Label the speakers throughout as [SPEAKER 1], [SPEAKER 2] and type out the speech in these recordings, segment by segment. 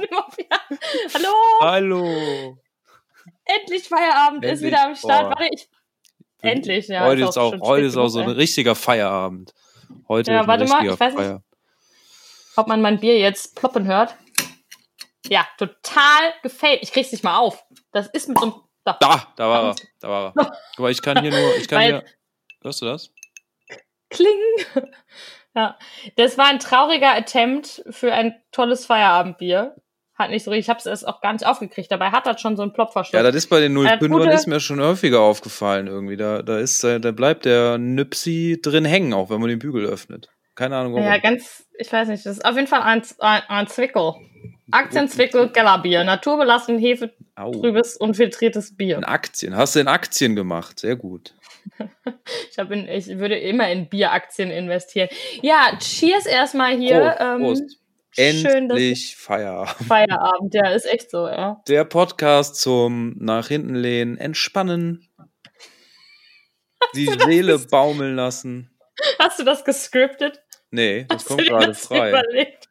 [SPEAKER 1] Hallo!
[SPEAKER 2] Hallo!
[SPEAKER 1] Endlich Feierabend ist
[SPEAKER 2] Endlich.
[SPEAKER 1] wieder am Start.
[SPEAKER 2] Boah.
[SPEAKER 1] Warte, ich. Endlich, ja.
[SPEAKER 2] heute ist auch, heute ist auch so ein richtiger Feierabend. Heute
[SPEAKER 1] Ja,
[SPEAKER 2] ist
[SPEAKER 1] warte mal, ich weiß nicht.
[SPEAKER 2] Feier.
[SPEAKER 1] ey. Ob man mein Bier jetzt ploppen hört. Ja, total gefällt. Ich krieg's nicht mal auf. Das ist mit so einem. Da.
[SPEAKER 2] Da, da war er. Da war er. Guck mal, ich kann hier nur, ich kann
[SPEAKER 1] Weil-
[SPEAKER 2] hier. Hörst du das?
[SPEAKER 1] Kling. Ja, das war ein trauriger Attempt für ein tolles Feierabendbier. Hat nicht so richtig, ich habe es auch gar nicht aufgekriegt. Dabei hat das schon so einen Plopverschluss.
[SPEAKER 2] Ja, das ist bei den
[SPEAKER 1] Äh,
[SPEAKER 2] 05ern
[SPEAKER 1] gute-
[SPEAKER 2] ist mir schon häufiger aufgefallen irgendwie. Da, da ist, äh, da bleibt der Nüpsi drin hängen, auch wenn man den Bügel öffnet. Keine Ahnung warum.
[SPEAKER 1] Ja, ganz, ich weiß nicht, das ist auf jeden Fall ein, ein, ein Zwickel. Aktienzwickel Kellerbier. Naturbelassen, Hefe,
[SPEAKER 2] Au.
[SPEAKER 1] trübes und filtriertes Bier.
[SPEAKER 2] In Aktien. Hast du in Aktien gemacht? Sehr gut.
[SPEAKER 1] Ich, hab in, ich würde immer in Bieraktien investieren. Ja, cheers erstmal hier.
[SPEAKER 2] Prost,
[SPEAKER 1] ähm,
[SPEAKER 2] Prost.
[SPEAKER 1] Schön,
[SPEAKER 2] Endlich Feierabend.
[SPEAKER 1] Feierabend, ja, ist echt so, ja.
[SPEAKER 2] Der Podcast zum nach hinten lehnen, entspannen, die Seele baumeln lassen.
[SPEAKER 1] Hast du das gescriptet?
[SPEAKER 2] Nee, das
[SPEAKER 1] Hast
[SPEAKER 2] kommt gerade frei.
[SPEAKER 1] Überlegt?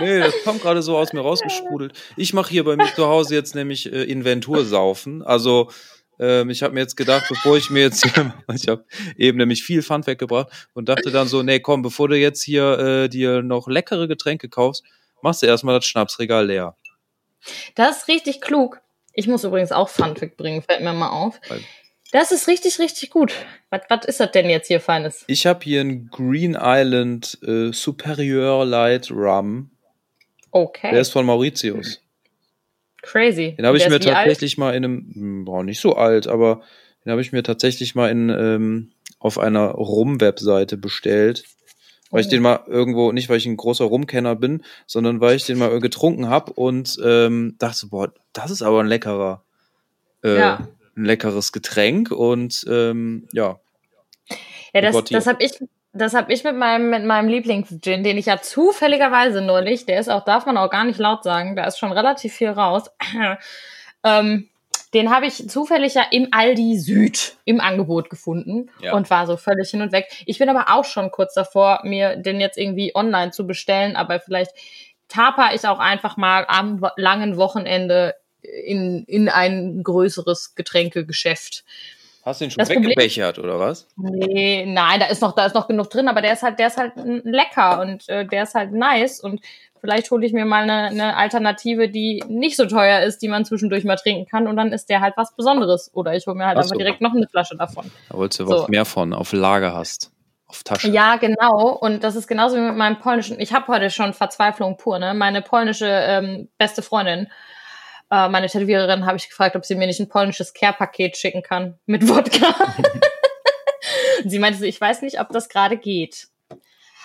[SPEAKER 2] Nee, das kommt gerade so aus mir rausgesprudelt. Ich mache hier bei mir zu Hause jetzt nämlich äh, Inventursaufen. Also ähm, ich habe mir jetzt gedacht, bevor ich mir jetzt ich habe eben nämlich viel Pfand weggebracht und dachte dann so, nee, komm, bevor du jetzt hier äh, dir noch leckere Getränke kaufst, machst du erstmal das Schnapsregal leer.
[SPEAKER 1] Das ist richtig klug. Ich muss übrigens auch Pfand wegbringen, fällt mir mal auf. Das ist richtig, richtig gut. Was, was ist das denn jetzt hier Feines?
[SPEAKER 2] Ich habe hier einen Green Island äh, Superior Light Rum.
[SPEAKER 1] Okay.
[SPEAKER 2] Der ist von Mauritius.
[SPEAKER 1] Crazy.
[SPEAKER 2] Den habe ich mir
[SPEAKER 1] wie alt?
[SPEAKER 2] tatsächlich mal in einem, hm, boah, nicht so alt, aber den habe ich mir tatsächlich mal in, ähm, auf einer Rum-Webseite bestellt. Weil ich
[SPEAKER 1] Oh.
[SPEAKER 2] den mal irgendwo, nicht weil ich ein großer Rumkenner bin, sondern weil ich den mal getrunken habe und ähm, dachte, boah, das ist aber ein leckerer, äh,
[SPEAKER 1] Ja.
[SPEAKER 2] ein leckeres Getränk und ähm, ja,
[SPEAKER 1] Ja, das,
[SPEAKER 2] Gott, hier.
[SPEAKER 1] das habe ich, das hab ich mit meinem, mit meinem Lieblingsgin, den ich ja zufälligerweise neulich, der ist auch, darf man auch gar nicht laut sagen, da ist schon relativ viel raus. ähm, den habe ich zufällig ja im Aldi Süd im Angebot gefunden
[SPEAKER 2] Ja.
[SPEAKER 1] und war so völlig hin und weg. Ich bin aber auch schon kurz davor, mir den jetzt irgendwie online zu bestellen, aber vielleicht taper ich auch einfach mal am langen Wochenende in, in ein größeres Getränkegeschäft.
[SPEAKER 2] Hast du den schon
[SPEAKER 1] Das Problem-
[SPEAKER 2] weggebechert oder was?
[SPEAKER 1] Nee, nein, da ist noch, da ist noch genug drin, aber der ist halt, der ist halt lecker und äh, der ist halt nice und vielleicht hole ich mir mal eine, eine Alternative, die nicht so teuer ist, die man zwischendurch mal trinken kann und dann ist der halt was Besonderes. Oder ich hole mir halt
[SPEAKER 2] Ach
[SPEAKER 1] einfach
[SPEAKER 2] so.
[SPEAKER 1] direkt noch eine Flasche davon.
[SPEAKER 2] Da wolltest du
[SPEAKER 1] So.
[SPEAKER 2] was mehr von auf Lager hast. Auf Tasche.
[SPEAKER 1] Ja, genau. Und das ist genauso wie mit meinem polnischen. Ich habe heute schon Verzweiflung pur, ne? Meine polnische ähm, beste Freundin, äh, meine Tätowiererin, habe ich gefragt, ob sie mir nicht ein polnisches Care-Paket schicken kann mit Wodka. Sie meinte so, ich weiß nicht, ob das gerade geht.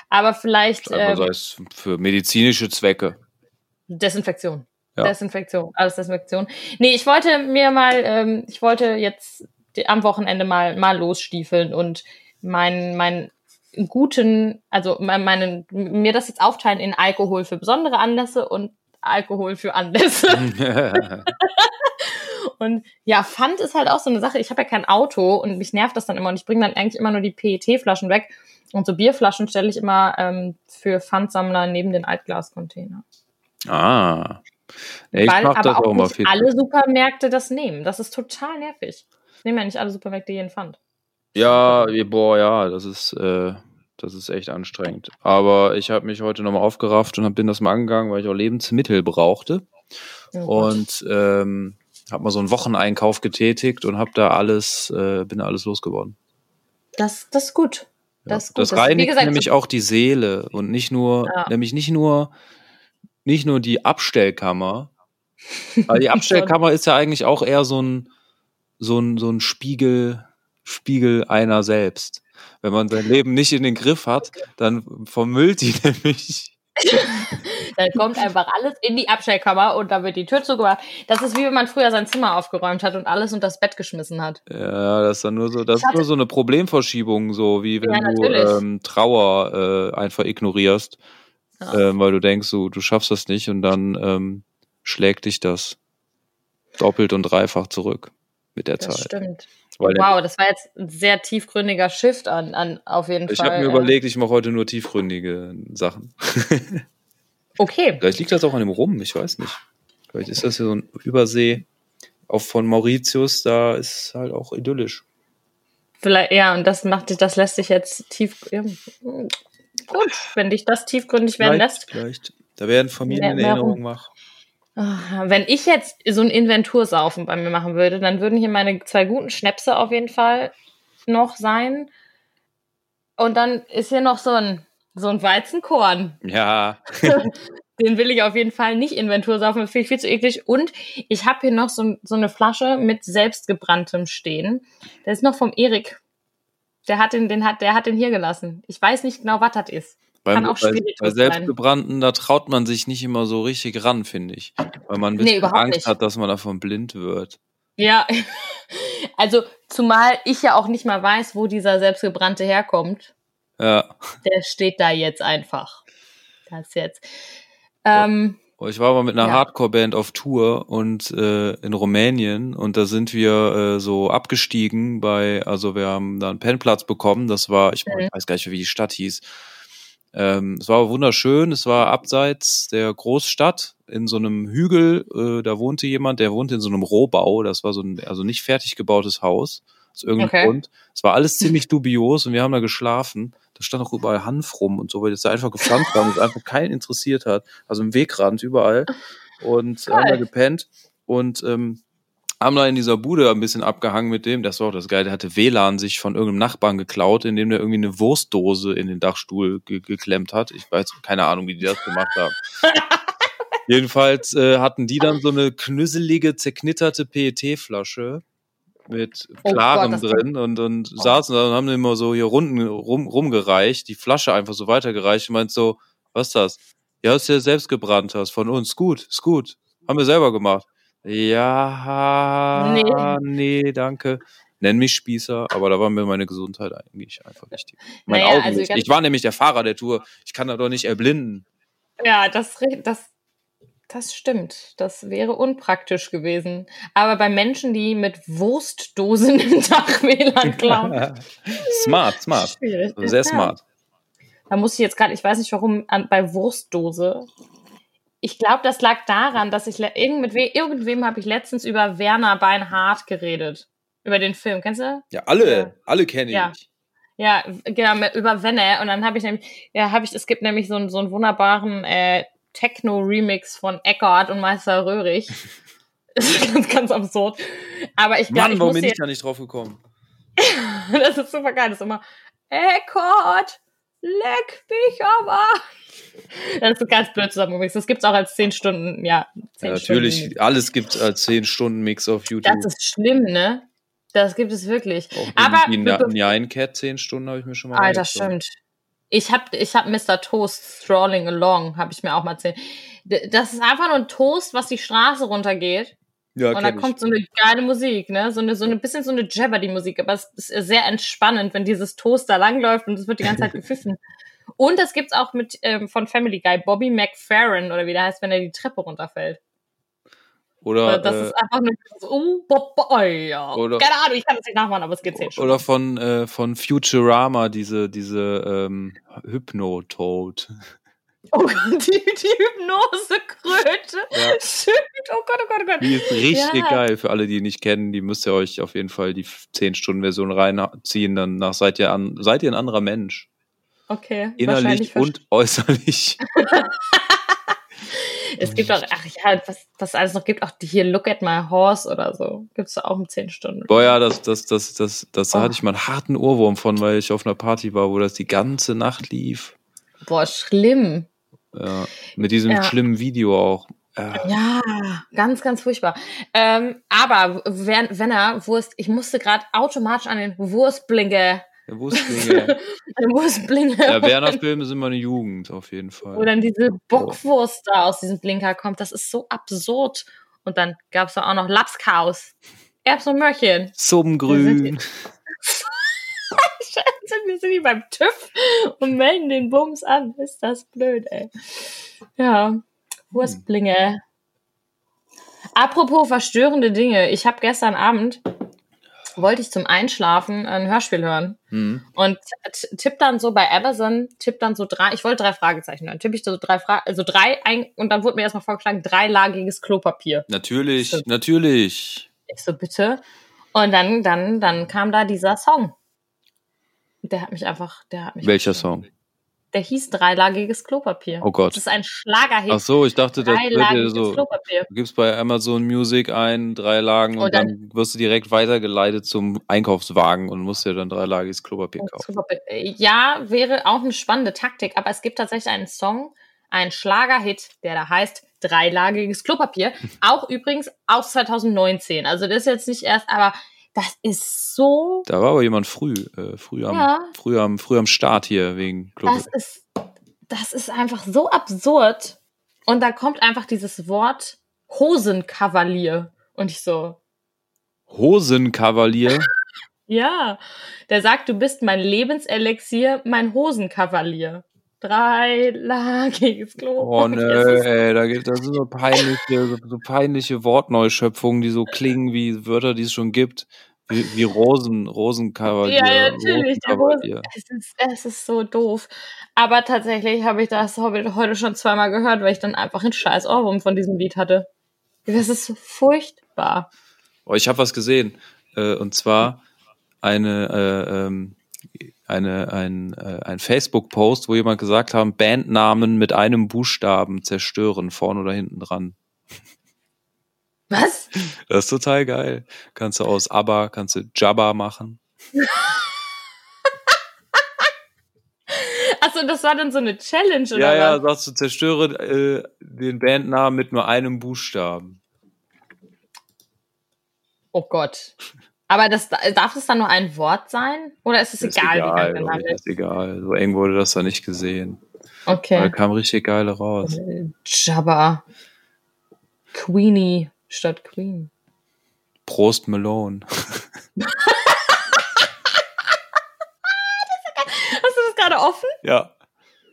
[SPEAKER 1] Aber vielleicht ähm,
[SPEAKER 2] sei es für medizinische Zwecke.
[SPEAKER 1] Desinfektion.
[SPEAKER 2] Ja.
[SPEAKER 1] Desinfektion, alles Desinfektion. Nee, ich wollte mir mal, ähm, ich wollte jetzt am Wochenende mal, mal losstiefeln und meinen, meinen guten, also mein, meinen, mir das jetzt aufteilen in Alkohol für besondere Anlässe und Alkohol für Anlässe. Und ja, Pfand ist halt auch so eine Sache. Ich habe ja kein Auto und mich nervt das dann immer. Und ich bringe dann eigentlich immer nur die PET-Flaschen weg. Und so Bierflaschen stelle ich immer ähm, für Pfandsammler neben den Altglascontainer.
[SPEAKER 2] ah. Ja, ich
[SPEAKER 1] Weil
[SPEAKER 2] mach
[SPEAKER 1] aber
[SPEAKER 2] das
[SPEAKER 1] auch,
[SPEAKER 2] auch
[SPEAKER 1] nicht
[SPEAKER 2] viel.
[SPEAKER 1] alle Supermärkte das nehmen. Das ist total nervig. Nehmen ja nicht alle Supermärkte jeden Pfand.
[SPEAKER 2] Ja, ja, boah, ja, das ist, äh, das ist echt anstrengend. Aber ich habe mich heute nochmal aufgerafft und bin das mal angegangen, weil ich auch Lebensmittel brauchte.
[SPEAKER 1] Oh.
[SPEAKER 2] Und ähm, habe mal so einen Wocheneinkauf getätigt und habe da alles, äh, bin da alles losgeworden.
[SPEAKER 1] das, das ist gut.
[SPEAKER 2] Ja.
[SPEAKER 1] Das ist gut.
[SPEAKER 2] Das reinigt
[SPEAKER 1] gesagt,
[SPEAKER 2] nämlich
[SPEAKER 1] so-
[SPEAKER 2] auch die Seele und nicht nur,
[SPEAKER 1] Ja.
[SPEAKER 2] nämlich nicht nur, nicht nur die Abstellkammer. Weil die Abstellkammer ist ja eigentlich auch eher so ein, so ein, so ein Spiegel, Spiegel einer selbst. Wenn man sein Leben nicht in den Griff hat, dann vermüllt die nämlich.
[SPEAKER 1] Dann kommt einfach alles in die Abstellkammer und da wird die Tür zugemacht. Das ist wie wenn man früher sein Zimmer aufgeräumt hat und alles unter das Bett geschmissen hat.
[SPEAKER 2] Ja, das ist dann nur so, das ist nur so eine Problemverschiebung, so wie wenn
[SPEAKER 1] Ja,
[SPEAKER 2] du ähm, Trauer äh, einfach ignorierst,
[SPEAKER 1] Ja.
[SPEAKER 2] ähm, weil du denkst, du, du schaffst das nicht und dann ähm, schlägt dich das doppelt und dreifach zurück mit der
[SPEAKER 1] Das
[SPEAKER 2] Zeit.
[SPEAKER 1] stimmt. Wow, das war jetzt ein sehr tiefgründiger Shift an, an auf jeden
[SPEAKER 2] ich
[SPEAKER 1] Fall.
[SPEAKER 2] habe mir überlegt, ich mache heute nur tiefgründige Sachen.
[SPEAKER 1] Okay.
[SPEAKER 2] Vielleicht liegt das auch an dem Rum, ich weiß nicht. Vielleicht ist das ja so ein Übersee auch von Mauritius, da ist halt auch idyllisch.
[SPEAKER 1] Vielleicht, ja, und das macht dich, das lässt sich jetzt tief. Ja, gut, wenn dich das tiefgründig werden
[SPEAKER 2] Vielleicht,
[SPEAKER 1] lässt.
[SPEAKER 2] vielleicht. Da werden Familien
[SPEAKER 1] Mehr- mehr
[SPEAKER 2] Erinnerungen wach.
[SPEAKER 1] Ah, Wenn ich jetzt so ein Inventursaufen bei mir machen würde, dann würden hier meine zwei guten Schnäpse auf jeden Fall noch sein. Und dann ist hier noch so ein, so ein Weizenkorn.
[SPEAKER 2] Ja,
[SPEAKER 1] Den will ich auf jeden Fall nicht Inventursaufen, das finde ich viel zu eklig. Und ich habe hier noch so, so eine Flasche mit selbstgebranntem stehen. Der ist noch vom Erik. Der hat den, den hat, der hat den hier gelassen. Ich weiß nicht genau, was das ist.
[SPEAKER 2] Beim, bei, bei selbstgebrannten, da traut man sich nicht immer so richtig ran, finde ich. Weil man ein
[SPEAKER 1] Nee,
[SPEAKER 2] bisschen
[SPEAKER 1] überhaupt
[SPEAKER 2] Angst
[SPEAKER 1] nicht.
[SPEAKER 2] hat, dass man davon blind wird.
[SPEAKER 1] Ja, also zumal ich ja auch nicht mal weiß, wo dieser selbstgebrannte herkommt.
[SPEAKER 2] Ja.
[SPEAKER 1] Der steht da jetzt einfach. Das jetzt. Ähm,
[SPEAKER 2] Ich war mal mit einer
[SPEAKER 1] Ja.
[SPEAKER 2] Hardcore-Band auf Tour und äh, in Rumänien und da sind wir äh, so abgestiegen bei, also wir haben da einen Pennplatz bekommen. Das war, ich
[SPEAKER 1] Mhm.
[SPEAKER 2] weiß gar nicht, wie die Stadt hieß. Ähm, es war wunderschön. Es war abseits der Großstadt in so einem Hügel. Äh, da wohnte jemand, der wohnte in so einem Rohbau. Das war so ein, also nicht fertig gebautes Haus aus irgendeinem
[SPEAKER 1] Okay.
[SPEAKER 2] Grund. Es war alles ziemlich dubios und wir haben da geschlafen. Da stand auch überall Hanf rum und so, weil das da einfach gepflanzt war und es einfach keinen interessiert hat. Also im Wegrand überall. Und
[SPEAKER 1] Geil.
[SPEAKER 2] haben da gepennt und ähm, haben da in dieser Bude ein bisschen abgehangen mit dem. Das war auch das Geile. Der hatte WLAN sich von irgendeinem Nachbarn geklaut, indem der irgendwie eine Wurstdose in den Dachstuhl ge geklemmt hat. Ich weiß keine Ahnung, wie die das gemacht haben. Jedenfalls äh, hatten die dann so eine knüsselige, zerknitterte PET-Flasche mit
[SPEAKER 1] Oh
[SPEAKER 2] Klarem
[SPEAKER 1] Gott, das-
[SPEAKER 2] drin und, und saßen da und haben immer so hier Runden rum, rumgereicht, die Flasche einfach so weitergereicht und meint so, was ist das? Ja, ist ja selbst gebrannt hast von uns. Gut, ist gut. Haben wir selber gemacht. Ja,
[SPEAKER 1] Nee.
[SPEAKER 2] nee, danke. Nenn mich Spießer, aber da war mir meine Gesundheit eigentlich einfach wichtig. Mein
[SPEAKER 1] Naja,
[SPEAKER 2] Augen
[SPEAKER 1] also
[SPEAKER 2] nicht. Ich war nämlich der Fahrer der Tour. Ich kann da doch nicht erblinden.
[SPEAKER 1] ja, das, das, das stimmt. Das wäre unpraktisch gewesen. Aber bei Menschen, die mit Wurstdosen im Dach WLAN klauen,
[SPEAKER 2] smart, smart.
[SPEAKER 1] schwierig.
[SPEAKER 2] Sehr
[SPEAKER 1] Ja.
[SPEAKER 2] smart.
[SPEAKER 1] Da muss ich jetzt gerade, ich weiß nicht warum, an, bei Wurstdose. Ich glaube, das lag daran, dass ich irgend, mit we irgendwem habe ich letztens über Werner Beinhardt geredet. Über den Film, kennst du?
[SPEAKER 2] Ja, alle,
[SPEAKER 1] Ja.
[SPEAKER 2] alle kenne ich.
[SPEAKER 1] Ja. Ja, genau, über Wenne. Und dann habe ich nämlich, ja, habe ich, es gibt nämlich so, einen- so einen wunderbaren äh, Techno-Remix von Eckhart und Meister Röhrig. Das ist ganz, ganz absurd. Aber ich glaube,
[SPEAKER 2] Mann,
[SPEAKER 1] ich
[SPEAKER 2] warum bin ich da nicht drauf gekommen?
[SPEAKER 1] das ist super geil, das ist immer, Eckhart, leck mich aber. Das ist so ganz blöd zusammengemixt. Das gibt's auch als 10 Stunden, ja. 10
[SPEAKER 2] Ja, natürlich,
[SPEAKER 1] Stunden.
[SPEAKER 2] alles gibt als 10 Stunden Mix auf YouTube.
[SPEAKER 1] Das ist schlimm, ne? Das gibt es wirklich.
[SPEAKER 2] Auch
[SPEAKER 1] Aber
[SPEAKER 2] die Nine Cat 10 Stunden habe ich mir schon mal
[SPEAKER 1] Alter,
[SPEAKER 2] reingezogen.
[SPEAKER 1] stimmt. Ich hab, ich hab Mr. Toast Strolling Along, habe ich mir auch mal erzählt. Das ist einfach nur ein Toast, was die Straße runtergeht.
[SPEAKER 2] Ja,
[SPEAKER 1] und da
[SPEAKER 2] kenn ich.
[SPEAKER 1] kommt so eine geile Musik, ne? So eine, so eine bisschen so eine Jeopardy-Musik, aber es ist sehr entspannend, wenn dieses Toast da langläuft und es wird die ganze Zeit gepfiffen. Und das gibt's auch mit ähm, von Family Guy, Bobby McFerrin oder wie der heißt, wenn er die Treppe runterfällt.
[SPEAKER 2] Oder,
[SPEAKER 1] das
[SPEAKER 2] äh,
[SPEAKER 1] ist einfach nur so, oh, bo, bo, ja.
[SPEAKER 2] Oder-
[SPEAKER 1] Keine Ahnung, ich kann das nicht nachmachen, aber es geht zehn Stunden.
[SPEAKER 2] oder von, äh, von Futurama, diese, diese ähm, Hypno-Toad.
[SPEAKER 1] Oh Gott, die, die Hypnosekröte.
[SPEAKER 2] Ja.
[SPEAKER 1] Stimmt. Oh Gott, oh Gott, oh Gott.
[SPEAKER 2] Die ist richtig
[SPEAKER 1] Ja.
[SPEAKER 2] geil. Für alle, die ihn nicht kennen, die müsst ihr euch auf jeden Fall die 10-Stunden-Version reinziehen. Danach seid ihr, an, seid ihr ein anderer Mensch.
[SPEAKER 1] Okay.
[SPEAKER 2] Innerlich und äußerlich.
[SPEAKER 1] Es gibt auch, ach ja, was, was alles noch gibt, auch die hier Look at my horse oder so. Gibt's da auch um 10 Stunden.
[SPEAKER 2] Boah, ja, das, das, das, das, das, da
[SPEAKER 1] Oh.
[SPEAKER 2] hatte ich mal einen harten Ohrwurm von, weil ich auf einer Party war, wo das die ganze Nacht lief.
[SPEAKER 1] Boah, schlimm.
[SPEAKER 2] Ja, mit diesem
[SPEAKER 1] Ja.
[SPEAKER 2] schlimmen Video auch. Ja.
[SPEAKER 1] Ganz, ganz furchtbar. Ähm, aber wenn, wenn er Wurst, ich musste gerade automatisch an den Wurstblinge,
[SPEAKER 2] Der Wurstlinge.
[SPEAKER 1] an den Wurstblinge.
[SPEAKER 2] ja, Werner-Filme sind meine Jugend, auf jeden Fall.
[SPEAKER 1] wo dann diese Bockwurst da aus diesem Blinker kommt. Das ist so absurd. Und dann gab's da auch noch Lapskaus. Erbsen und Möhrchen.
[SPEAKER 2] Zum Grün.
[SPEAKER 1] Wir sind hier beim TÜV und melden den Bums an. Ist das blöd, ey. Ja, Wurstblinge. Apropos verstörende Dinge. Ich habe gestern Abend wollte ich zum Einschlafen ein Hörspiel hören.
[SPEAKER 2] Mhm.
[SPEAKER 1] Und tipp dann so bei Amazon, tipp dann so drei, ich wollte drei Fragezeichen hören, tipp ich so drei Fra also drei ein, und dann wurde mir erstmal vorgeschlagen, dreilagiges Klopapier.
[SPEAKER 2] Natürlich,
[SPEAKER 1] Stimmt.
[SPEAKER 2] natürlich.
[SPEAKER 1] Ich so, bitte. Und dann, dann, dann kam da dieser Song. Der hat mich einfach, der hat mich.
[SPEAKER 2] Welcher Song?
[SPEAKER 1] Der hieß dreilagiges Klopapier.
[SPEAKER 2] Oh Gott.
[SPEAKER 1] Das ist ein Schlagerhit.
[SPEAKER 2] Ach so, ich dachte, das
[SPEAKER 1] Dreilagiges
[SPEAKER 2] so.
[SPEAKER 1] Klopapier.
[SPEAKER 2] Du gibst bei Amazon Music ein, drei Lagen und
[SPEAKER 1] Und dann-
[SPEAKER 2] dann wirst du direkt weitergeleitet zum Einkaufswagen und musst dir dann dreilagiges Klopapier kaufen.
[SPEAKER 1] Klopapier. Ja, wäre auch eine spannende Taktik, aber es gibt tatsächlich einen Song, einen Schlagerhit, der da heißt Dreilagiges Klopapier. Auch übrigens aus 2019. Also das ist jetzt nicht erst, aber das ist so
[SPEAKER 2] Da war aber jemand früh, äh, früh, am,
[SPEAKER 1] Ja.
[SPEAKER 2] früh, am, früh am Start hier wegen
[SPEAKER 1] Das
[SPEAKER 2] Klopapier.
[SPEAKER 1] ist, das ist einfach so absurd. Und da kommt einfach dieses Wort Hosenkavalier. Und ich so,
[SPEAKER 2] Hosenkavalier.
[SPEAKER 1] ja. Der sagt, du bist mein Lebenselixier, mein Hosenkavalier. Dreilagiges Klo.
[SPEAKER 2] Oh nö, ey, da gibt das sind so peinliche, so, so peinliche Wortneuschöpfungen, die so klingen wie Wörter, die es schon gibt. Wie, wie Rosen, Rosenkavalier.
[SPEAKER 1] Ja, ja, natürlich.
[SPEAKER 2] Rosenkavalier.
[SPEAKER 1] es, ist, es ist so doof. Aber tatsächlich habe ich das heute schon zweimal gehört, weil ich dann einfach einen scheiß Ohrwurm von diesem Lied hatte. Das ist so furchtbar.
[SPEAKER 2] Oh, ich habe was gesehen. Äh, und zwar eine, äh, ähm, eine, ein, äh, ein Facebook-Post, wo jemand gesagt haben, Bandnamen mit einem Buchstaben zerstören, vorne oder hinten dran.
[SPEAKER 1] Was?
[SPEAKER 2] Das ist total geil. Kannst du aus ABBA, kannst du Jabba machen.
[SPEAKER 1] Achso, das war dann so eine Challenge, oder
[SPEAKER 2] Ja, ja, sagst du, zerstöre äh, den Bandnamen mit nur einem Buchstaben.
[SPEAKER 1] Oh Gott. Aber das, darf es dann nur ein Wort sein? Oder ist es
[SPEAKER 2] Ist
[SPEAKER 1] egal, wie
[SPEAKER 2] egal,
[SPEAKER 1] Name
[SPEAKER 2] ich,
[SPEAKER 1] ist?
[SPEAKER 2] ist egal. So eng wurde das da nicht gesehen. Aber Da
[SPEAKER 1] Okay.
[SPEAKER 2] kam richtig geile raus.
[SPEAKER 1] Jabba. Queenie statt Queen.
[SPEAKER 2] Prost Malone.
[SPEAKER 1] Hast du das gerade offen?
[SPEAKER 2] Ja.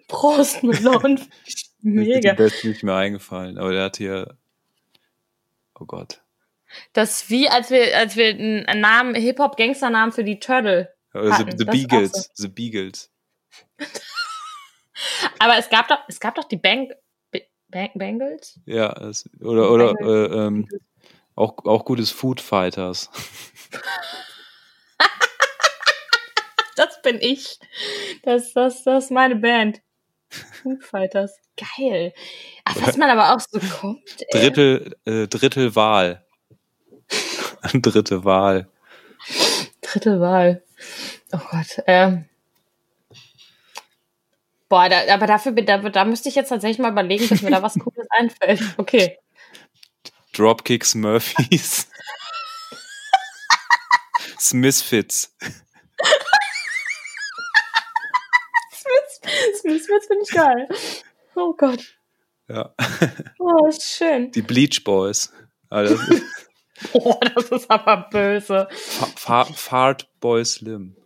[SPEAKER 1] Prost.
[SPEAKER 2] Mir ist
[SPEAKER 1] Mega.
[SPEAKER 2] die Beste nicht mehr eingefallen, aber der hat hier. Oh Gott.
[SPEAKER 1] Das ist wie, als wir, als wir einen Namen, Hip-Hop-Gangster-Namen für die Turtle. Hatten,
[SPEAKER 2] The
[SPEAKER 1] auch
[SPEAKER 2] Beagles. The Beagles.
[SPEAKER 1] Aber es gab doch, es gab doch die Bang, Bang, Bengals?
[SPEAKER 2] Ja, das, oder, oder äh, ähm, auch, auch gutes Food Fighters.
[SPEAKER 1] Das bin ich. Das, das, das ist meine Band. Foo Fighters. Geil. Ach, was man aber auch so kommt. Ey.
[SPEAKER 2] Drittel, äh, Drittel Wahl. Dritte Wahl.
[SPEAKER 1] Dritte Wahl. Oh Gott. Ähm. Boah, da, aber dafür, da, da müsste ich jetzt tatsächlich mal überlegen, bis mir da was Cooles einfällt. Okay.
[SPEAKER 2] Dropkicks Murphys. Smithfits.
[SPEAKER 1] Smith Smith finde ich geil. Oh Gott.
[SPEAKER 2] Ja.
[SPEAKER 1] Oh, ist schön.
[SPEAKER 2] Die Bleach Boys. Ah,
[SPEAKER 1] Oh, das ist aber böse.
[SPEAKER 2] Fa Fa Fart Boy Slim.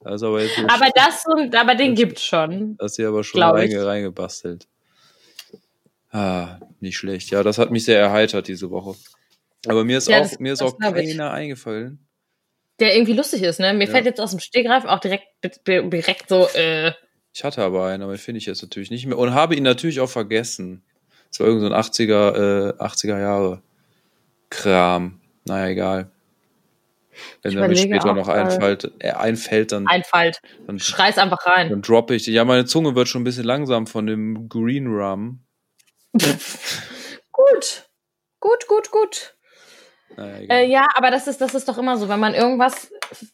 [SPEAKER 2] Das ist aber jetzt
[SPEAKER 1] Aber das, und- aber den gibt's schon.
[SPEAKER 2] Das ist hier aber schon reinge reingebastelt. Ah, nicht schlecht. Ja, das hat mich sehr erheitert diese Woche. Aber mir ist
[SPEAKER 1] Ja,
[SPEAKER 2] auch,
[SPEAKER 1] das-
[SPEAKER 2] mir ist auch keiner eingefallen.
[SPEAKER 1] Der irgendwie lustig ist, ne? Mir
[SPEAKER 2] Ja.
[SPEAKER 1] fällt jetzt aus dem Stegreif auch direkt, direkt so, äh,
[SPEAKER 2] Ich hatte aber einen, aber den finde ich jetzt natürlich nicht mehr. Und habe ihn natürlich auch vergessen. Das war irgend so ein 80er, äh, 80er Jahre Kram. Naja, egal. Wenn er mir später
[SPEAKER 1] auch
[SPEAKER 2] noch
[SPEAKER 1] gerade.
[SPEAKER 2] einfällt, äh, einfällt, dann,
[SPEAKER 1] Einfalt.
[SPEAKER 2] dann,
[SPEAKER 1] Schrei's einfach rein.
[SPEAKER 2] dann droppe ich. Ja, meine Zunge wird schon ein bisschen langsam von dem Green Rum.
[SPEAKER 1] Gut. Gut, gut, gut.
[SPEAKER 2] Naja.
[SPEAKER 1] Äh, ja, aber das ist, das ist doch immer so, wenn man irgendwas,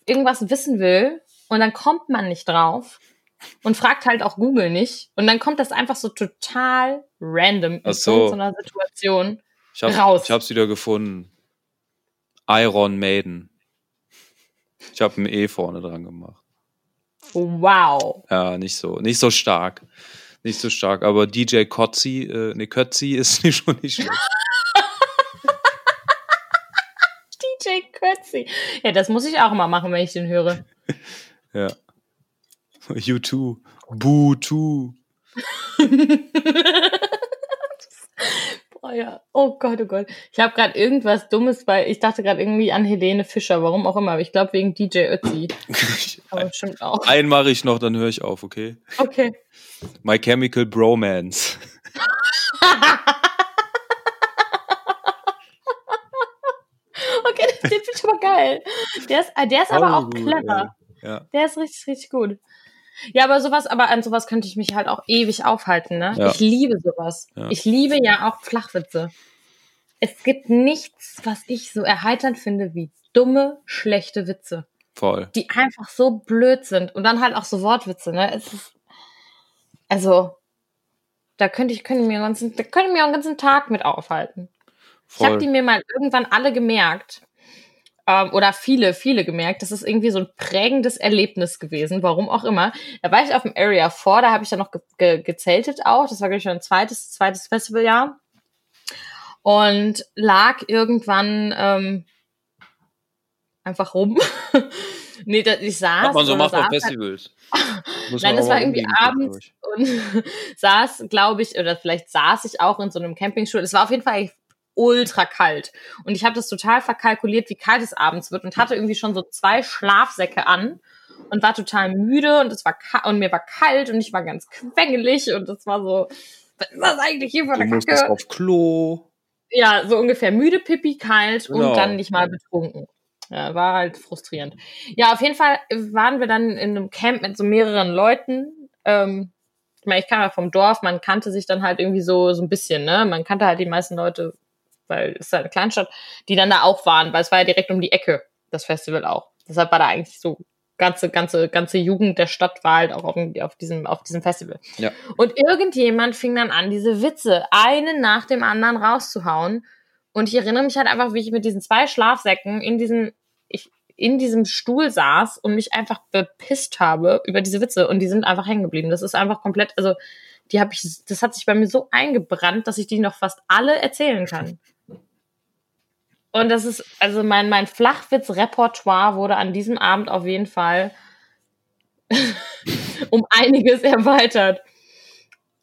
[SPEAKER 1] irgendwas wissen will und dann kommt man nicht drauf und fragt halt auch Google nicht und dann kommt das einfach so total random in
[SPEAKER 2] so.
[SPEAKER 1] so einer Situation.
[SPEAKER 2] Ich, hab,
[SPEAKER 1] raus.
[SPEAKER 2] ich hab's wieder gefunden. Iron Maiden. Ich habe ein E vorne dran gemacht.
[SPEAKER 1] Wow.
[SPEAKER 2] Ja, nicht so, nicht so stark. Nicht so stark, aber DJ Kotzi, äh, ne, Kötzi ist nicht schon nicht schlecht.
[SPEAKER 1] DJ Kötzi. Ja, das muss ich auch immer machen, wenn ich den höre.
[SPEAKER 2] Ja. U2. Boo 2.
[SPEAKER 1] Oh ja. Oh Gott, oh Gott. Ich habe gerade irgendwas Dummes bei. Ich dachte gerade irgendwie an Helene Fischer, warum auch immer. Aber ich glaube wegen DJ Ötzi. Aber stimmt auch.
[SPEAKER 2] Einen mache ich noch, dann höre ich auf, okay?
[SPEAKER 1] Okay.
[SPEAKER 2] My Chemical Bromance.
[SPEAKER 1] okay, den finde ich aber geil. Der ist, der ist aber auch
[SPEAKER 2] gut,
[SPEAKER 1] clever.
[SPEAKER 2] Ja.
[SPEAKER 1] Der ist richtig, richtig gut. Ja, aber sowas, aber an sowas könnte ich mich halt auch ewig aufhalten, ne?
[SPEAKER 2] Ja.
[SPEAKER 1] Ich liebe sowas.
[SPEAKER 2] Ja.
[SPEAKER 1] Ich liebe ja auch Flachwitze. Es gibt nichts, was ich so erheiternd finde wie dumme, schlechte Witze,
[SPEAKER 2] Voll.
[SPEAKER 1] die einfach so blöd sind und dann halt auch so Wortwitze, ne? Es ist, also, da könnte ich, könnte mir einen ganzen, da könnte mir einen ganzen Tag mit aufhalten. Ich habe
[SPEAKER 2] Voll.
[SPEAKER 1] die mir mal irgendwann alle gemerkt. Ähm, oder viele, viele gemerkt. Das ist irgendwie so ein prägendes Erlebnis gewesen, warum auch immer. Da war ich auf dem Area 4, da habe ich dann noch ge ge gezeltet auch. Das war, glaube ich, schon ein zweites, zweites Festivaljahr. Und lag irgendwann ähm, einfach rum. nee, da, ich saß.
[SPEAKER 2] Hat man so macht
[SPEAKER 1] saß halt-
[SPEAKER 2] Festivals. Muss
[SPEAKER 1] Nein,
[SPEAKER 2] man
[SPEAKER 1] das war irgendwie abends und saß, glaube ich, oder vielleicht saß ich auch in so einem Campingstuhl. Es war auf jeden Fall ultra kalt. Und ich habe das total verkalkuliert, wie kalt es abends wird und hatte irgendwie schon so zwei Schlafsäcke an und war total müde und es war und mir war kalt und ich war ganz quengelig und das war so, was ist das eigentlich hier für
[SPEAKER 2] Du
[SPEAKER 1] eine
[SPEAKER 2] musstest
[SPEAKER 1] Kacke?
[SPEAKER 2] auf Klo.
[SPEAKER 1] Ja, so ungefähr müde, pipi, kalt
[SPEAKER 2] Genau.
[SPEAKER 1] und dann nicht mal betrunken. Ja, war halt frustrierend. Ja, auf jeden Fall waren wir dann in einem Camp mit so mehreren Leuten. Ähm, ich meine, ich kam ja vom Dorf, man kannte sich dann halt irgendwie so, so ein bisschen, ne? Man kannte halt die meisten Leute, weil es ist halt eine Kleinstadt, die dann da auch waren, weil es war ja direkt um die Ecke, das Festival auch. Deshalb war da eigentlich so ganze, ganze, ganze Jugend der Stadt war halt auch auf, auf diesem, auf diesem Festival.
[SPEAKER 2] Ja.
[SPEAKER 1] Und irgendjemand fing dann an, diese Witze einen nach dem anderen rauszuhauen. Und ich erinnere mich halt einfach, wie ich mit diesen zwei Schlafsäcken in diesem, ich, in diesem Stuhl saß und mich einfach bepisst habe über diese Witze und die sind einfach hängen geblieben. Das ist einfach komplett, also die habe ich, das hat sich bei mir so eingebrannt, dass ich die noch fast alle erzählen kann. Und das ist, also mein, mein Flachwitz-Repertoire wurde an diesem Abend auf jeden Fall um einiges erweitert.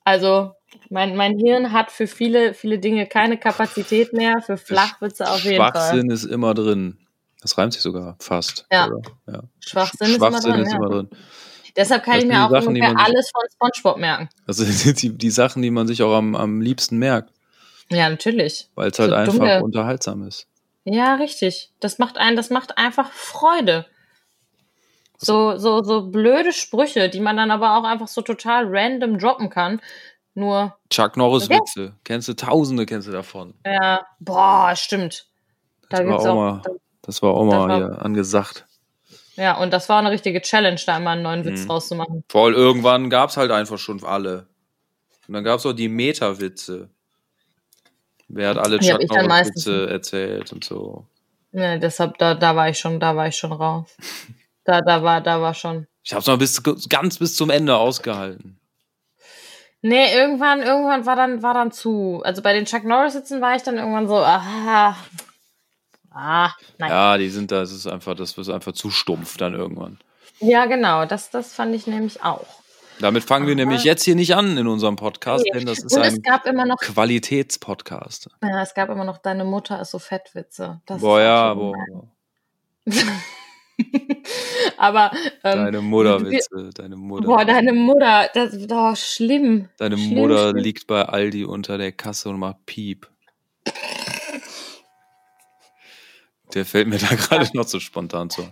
[SPEAKER 1] Also mein, mein Hirn hat für viele, viele Dinge keine Kapazität mehr, für Flachwitze auf jeden Fall.
[SPEAKER 2] Schwachsinn ist immer drin. Das reimt sich sogar fast.
[SPEAKER 1] Ja.
[SPEAKER 2] Ja.
[SPEAKER 1] Schwachsinn, ist
[SPEAKER 2] Schwachsinn
[SPEAKER 1] immer drin.
[SPEAKER 2] ist
[SPEAKER 1] ja.
[SPEAKER 2] immer drin.
[SPEAKER 1] Deshalb kann
[SPEAKER 2] Das
[SPEAKER 1] ich mir auch
[SPEAKER 2] Sachen,
[SPEAKER 1] ungefähr alles von Spongebob merken.
[SPEAKER 2] Also die, die Sachen, die man sich auch am, am liebsten merkt,
[SPEAKER 1] Ja, natürlich.
[SPEAKER 2] weil es halt
[SPEAKER 1] So
[SPEAKER 2] einfach
[SPEAKER 1] dumme-
[SPEAKER 2] unterhaltsam ist.
[SPEAKER 1] Ja, richtig. Das macht einen, das macht einfach Freude. So, so, so blöde Sprüche, die man dann aber auch einfach so total random droppen kann. Nur,
[SPEAKER 2] Chuck Norris
[SPEAKER 1] Okay.
[SPEAKER 2] Witze. Kennst du Tausende kennst du davon.
[SPEAKER 1] ja, boah, stimmt. Da
[SPEAKER 2] Das war
[SPEAKER 1] gibt's
[SPEAKER 2] auch
[SPEAKER 1] auch,
[SPEAKER 2] mal- Das war auch mal
[SPEAKER 1] war-
[SPEAKER 2] hier angesagt.
[SPEAKER 1] ja, und das war eine richtige Challenge, da immer einen neuen Witz
[SPEAKER 2] Mhm.
[SPEAKER 1] rauszumachen.
[SPEAKER 2] Voll, irgendwann gab's halt einfach schon alle. Und dann gab's auch die Meta-Witze. Wer hat alle Chuck
[SPEAKER 1] ich dann
[SPEAKER 2] Norris
[SPEAKER 1] meistens
[SPEAKER 2] Witze erzählt und so.
[SPEAKER 1] Ja, deshalb, da, da war ich schon, da war ich schon raus. Da, da war, da war schon.
[SPEAKER 2] Ich hab's noch bis, ganz bis zum Ende ausgehalten.
[SPEAKER 1] Nee, irgendwann, irgendwann war dann, war dann zu. Also bei den Chuck Norris Sitzen war ich dann irgendwann so, ah, ah, nein.
[SPEAKER 2] Ja, die sind da, das ist einfach, das ist einfach zu stumpf dann irgendwann.
[SPEAKER 1] Ja, genau, das, das fand ich nämlich auch.
[SPEAKER 2] Damit fangen wir nämlich jetzt hier nicht an in unserem Podcast,
[SPEAKER 1] Nee.
[SPEAKER 2] denn das ist
[SPEAKER 1] Und
[SPEAKER 2] ein Qualitätspodcast.
[SPEAKER 1] ja, es gab immer noch, deine Mutter ist so Fettwitze. Das
[SPEAKER 2] Boah, ja, boah.
[SPEAKER 1] Aber, ähm,
[SPEAKER 2] Deine Mutterwitze, deine Mutter.
[SPEAKER 1] boah, deine Mutter, das ist doch schlimm.
[SPEAKER 2] Deine
[SPEAKER 1] schlimm,
[SPEAKER 2] Mutter
[SPEAKER 1] schlimm.
[SPEAKER 2] liegt bei Aldi unter der Kasse und macht Piep. Der fällt mir da gerade noch so spontan zu.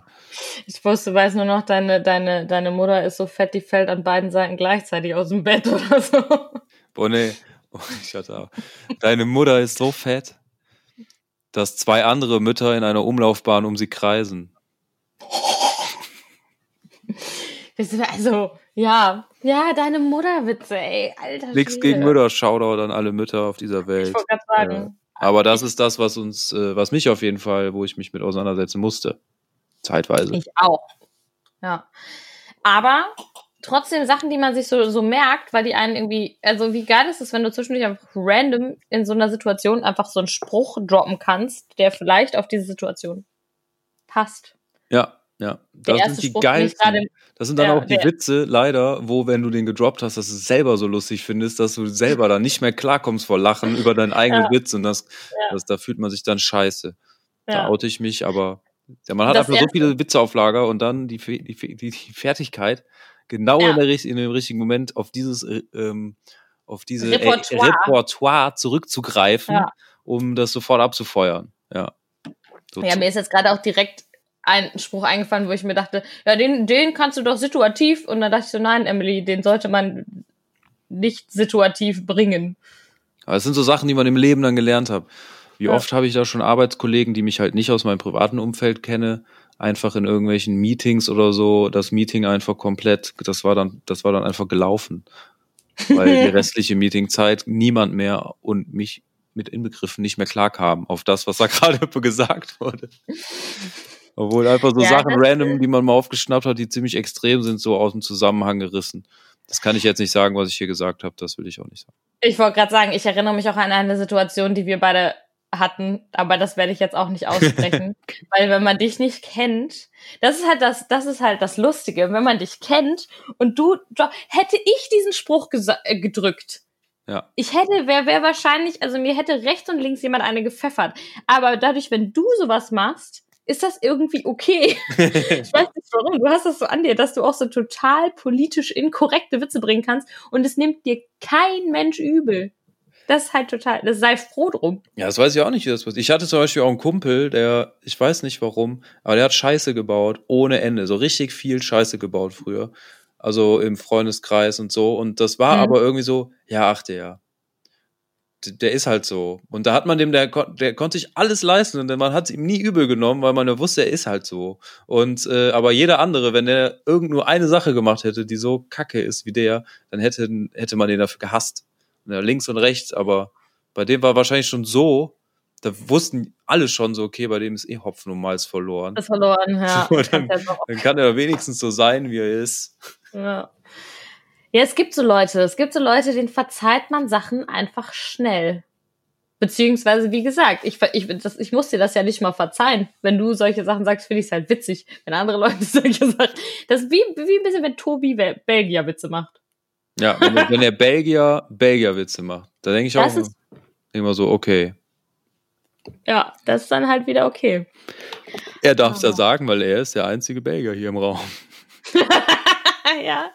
[SPEAKER 1] Ich wusste, weiß nur noch, deine, deine, deine Mutter ist so fett, die fällt an beiden Seiten gleichzeitig aus dem Bett oder so.
[SPEAKER 2] Boah, nee. Oh, ich hatte auch. Deine Mutter ist so fett, dass zwei andere Mütter in einer Umlaufbahn um sie kreisen.
[SPEAKER 1] Also, ja. Ja, deine Mutterwitze, ey. Alter
[SPEAKER 2] Nix
[SPEAKER 1] Schwede.
[SPEAKER 2] gegen Mütter, Shoutout an alle Mütter auf dieser
[SPEAKER 1] Ich
[SPEAKER 2] Welt.
[SPEAKER 1] wollte gerade sagen.
[SPEAKER 2] Aber das ist das, was uns, äh, was mich auf jeden Fall, wo ich mich mit auseinandersetzen musste. Zeitweise.
[SPEAKER 1] Ich auch. Ja. Aber trotzdem Sachen, die man sich so, so merkt, weil die einen irgendwie, also wie geil ist es, wenn du zwischendurch einfach random in so einer Situation einfach so einen Spruch droppen kannst, der vielleicht auf diese Situation passt.
[SPEAKER 2] Ja, Ja, das sind die
[SPEAKER 1] Spruch,
[SPEAKER 2] geilsten. Das sind dann
[SPEAKER 1] Ja,
[SPEAKER 2] auch die Witze, leider, wo, wenn du den gedroppt hast, dass du es selber so lustig findest, dass du selber dann nicht mehr klarkommst vor Lachen über deinen eigenen
[SPEAKER 1] Ja.
[SPEAKER 2] Witz und das, das, da fühlt man sich dann scheiße. Da
[SPEAKER 1] Ja.
[SPEAKER 2] oute ich mich, aber ja, man hat
[SPEAKER 1] Das
[SPEAKER 2] einfach so viele Witze auf Lager und dann die, die, die, die Fertigkeit, genau
[SPEAKER 1] Ja.
[SPEAKER 2] in, der, in dem richtigen Moment auf dieses, äh, ähm, auf diese
[SPEAKER 1] Repertoire.
[SPEAKER 2] Äh, Repertoire zurückzugreifen,
[SPEAKER 1] Ja.
[SPEAKER 2] um das sofort abzufeuern. Ja. So
[SPEAKER 1] Ja, mir ist jetzt gerade auch direkt ein Spruch eingefallen, wo ich mir dachte, ja, den, den kannst du doch situativ. Und dann dachte ich so, nein, Emily, den sollte man nicht situativ bringen.
[SPEAKER 2] Aber es sind so Sachen, die man im Leben dann gelernt hat. Wie
[SPEAKER 1] Ja.
[SPEAKER 2] oft habe ich da schon Arbeitskollegen, die mich halt nicht aus meinem privaten Umfeld kenne, einfach in irgendwelchen Meetings oder so, das Meeting einfach komplett, das war dann, das war dann einfach gelaufen. Weil die restliche Meetingzeit niemand mehr und mich mit inbegriffen nicht mehr klarkam auf das, was da gerade gesagt wurde. Obwohl einfach so
[SPEAKER 1] Ja,
[SPEAKER 2] Sachen random, die man mal aufgeschnappt hat, die ziemlich extrem sind, so aus dem Zusammenhang gerissen. Das kann ich jetzt nicht sagen, was ich hier gesagt habe, das will ich auch nicht sagen.
[SPEAKER 1] Ich wollte gerade sagen, ich erinnere mich auch an eine Situation, die wir beide hatten, aber das werde ich jetzt auch nicht aussprechen, weil wenn man dich nicht kennt, das ist halt das, das ist halt das Lustige, wenn man dich kennt und du, hätte ich diesen Spruch äh, gedrückt.
[SPEAKER 2] Ja.
[SPEAKER 1] Ich hätte, wer wäre wahrscheinlich, also mir hätte rechts und links jemand eine gepfeffert. Aber dadurch, wenn du sowas machst, ist das irgendwie okay. Ich weiß nicht warum. Du hast das so an dir, dass du auch so total politisch inkorrekte Witze bringen kannst und es nimmt dir kein Mensch übel. Das ist halt total, das sei froh drum.
[SPEAKER 2] Ja, das weiß ich auch nicht, wie das passiert. Ich hatte zum Beispiel auch einen Kumpel, der, ich weiß nicht warum, aber der hat Scheiße gebaut ohne Ende. So richtig viel Scheiße gebaut früher. Also im Freundeskreis und so. Und das war
[SPEAKER 1] Mhm.
[SPEAKER 2] aber irgendwie so, ja, ach der. Der ist halt so. Und da hat man dem, der, der konnte sich alles leisten und man hat es ihm nie übel genommen, weil man ja wusste, er ist halt so. Und äh, aber jeder andere, wenn der irgend nur eine Sache gemacht hätte, die so kacke ist wie der, dann hätte, hätte man den dafür gehasst. Ja, links und rechts, aber bei dem war wahrscheinlich schon so, da wussten alle schon so, okay, bei dem ist eh Hopfen und Malz verloren.
[SPEAKER 1] Das verloren, ja.
[SPEAKER 2] So, dann, dann kann er wenigstens so sein, wie er ist.
[SPEAKER 1] Ja. Ja, es gibt so Leute, es gibt so Leute, denen verzeiht man Sachen einfach schnell. Beziehungsweise, wie gesagt, ich, ich, das, ich muss dir das ja nicht mal verzeihen. Wenn du solche Sachen sagst, finde ich es halt witzig. Wenn andere Leute solche Sachen. Das ist wie, wie ein bisschen, wenn Tobi Bel- Belgier-Witze macht.
[SPEAKER 2] Ja, wenn, wenn der Belgier Belgier-Witze macht, da denke ich auch
[SPEAKER 1] Das
[SPEAKER 2] immer,
[SPEAKER 1] ist-
[SPEAKER 2] immer so, okay.
[SPEAKER 1] Ja, das ist dann halt wieder okay.
[SPEAKER 2] Er darf es ja sagen, weil er ist der einzige Belgier hier im Raum.
[SPEAKER 1] ja.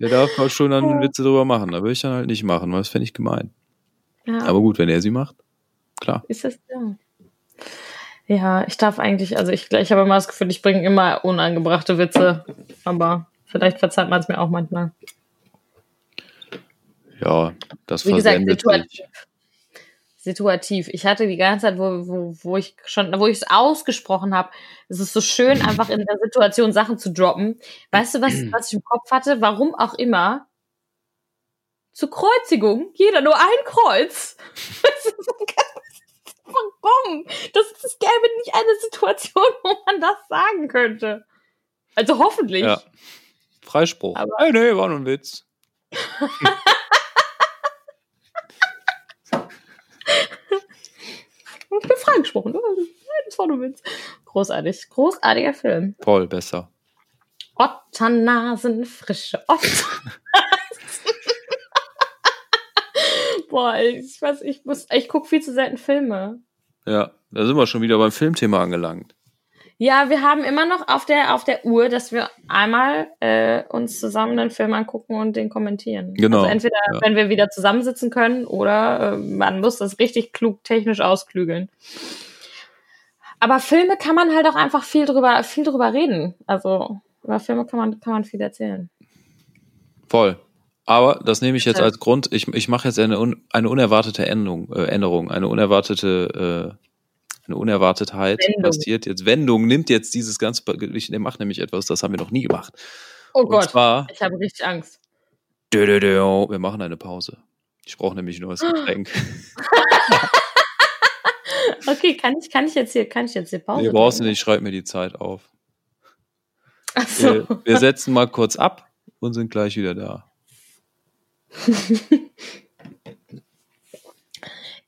[SPEAKER 2] Der darf halt schon dann Witze drüber machen. Da würde ich dann halt nicht machen, weil das fände ich gemein.
[SPEAKER 1] Ja,
[SPEAKER 2] Aber gut, wenn er sie macht, klar.
[SPEAKER 1] ist das ja. Ja, ich darf eigentlich, also ich, ich habe immer das Gefühl, ich bringe immer unangebrachte Witze. Aber vielleicht verzeiht man es mir auch manchmal.
[SPEAKER 2] Ja, das
[SPEAKER 1] Wie gesagt, situativ. Situativ. Ich hatte die ganze Zeit, wo, wo, wo ich schon, wo ich es ausgesprochen habe, es ist so schön, einfach in der Situation Sachen zu droppen. Weißt du, was, was ich im Kopf hatte? Warum auch immer? Zur Kreuzigung, jeder nur ein Kreuz. Das ist so Warum? Das, das gäbe nicht eine Situation, wo man das sagen könnte. Also hoffentlich.
[SPEAKER 2] Ja. Freispruch.
[SPEAKER 1] Aber-
[SPEAKER 2] hey, nee, war nur ein Witz.
[SPEAKER 1] Ich bin freigesprochen. Das war nur Witz. Großartig. Großartiger Film.
[SPEAKER 2] Voll besser.
[SPEAKER 1] Otternasen, frische Otter. Boah, ich weiß, ich muss, ich gucke viel zu selten Filme.
[SPEAKER 2] Ja, da sind wir schon wieder beim Filmthema angelangt.
[SPEAKER 1] Ja, wir haben immer noch auf der, auf der Uhr, dass wir einmal äh, uns zusammen einen Film angucken und den kommentieren.
[SPEAKER 2] Genau,
[SPEAKER 1] Also entweder,
[SPEAKER 2] ja.
[SPEAKER 1] wenn wir wieder zusammensitzen können oder äh, man muss das richtig klug technisch ausklügeln. Aber Filme kann man halt auch einfach viel drüber, viel drüber reden. Also über Filme kann man, kann man viel erzählen.
[SPEAKER 2] Voll. Aber das nehme ich jetzt als Grund. Ich, ich mache jetzt eine, eine unerwartete Änderung, äh, Änderung, eine unerwartete, äh, eine Unerwartetheit
[SPEAKER 1] Wendung.
[SPEAKER 2] passiert jetzt. Wendung nimmt jetzt dieses ganze, ich der macht nämlich etwas, das haben wir noch nie gemacht.
[SPEAKER 1] Oh
[SPEAKER 2] Und
[SPEAKER 1] Gott,
[SPEAKER 2] zwar,
[SPEAKER 1] ich habe richtig Angst.
[SPEAKER 2] dö, dö, dö, wir machen eine Pause. Ich brauche nämlich nur das Getränk.
[SPEAKER 1] Okay, kann ich, kann ich jetzt hier, kann ich jetzt hier Pause?
[SPEAKER 2] Nee, brauchst du nicht, schreib mir die Zeit auf.
[SPEAKER 1] Ach so.
[SPEAKER 2] Wir, wir setzen mal kurz ab und sind gleich wieder da.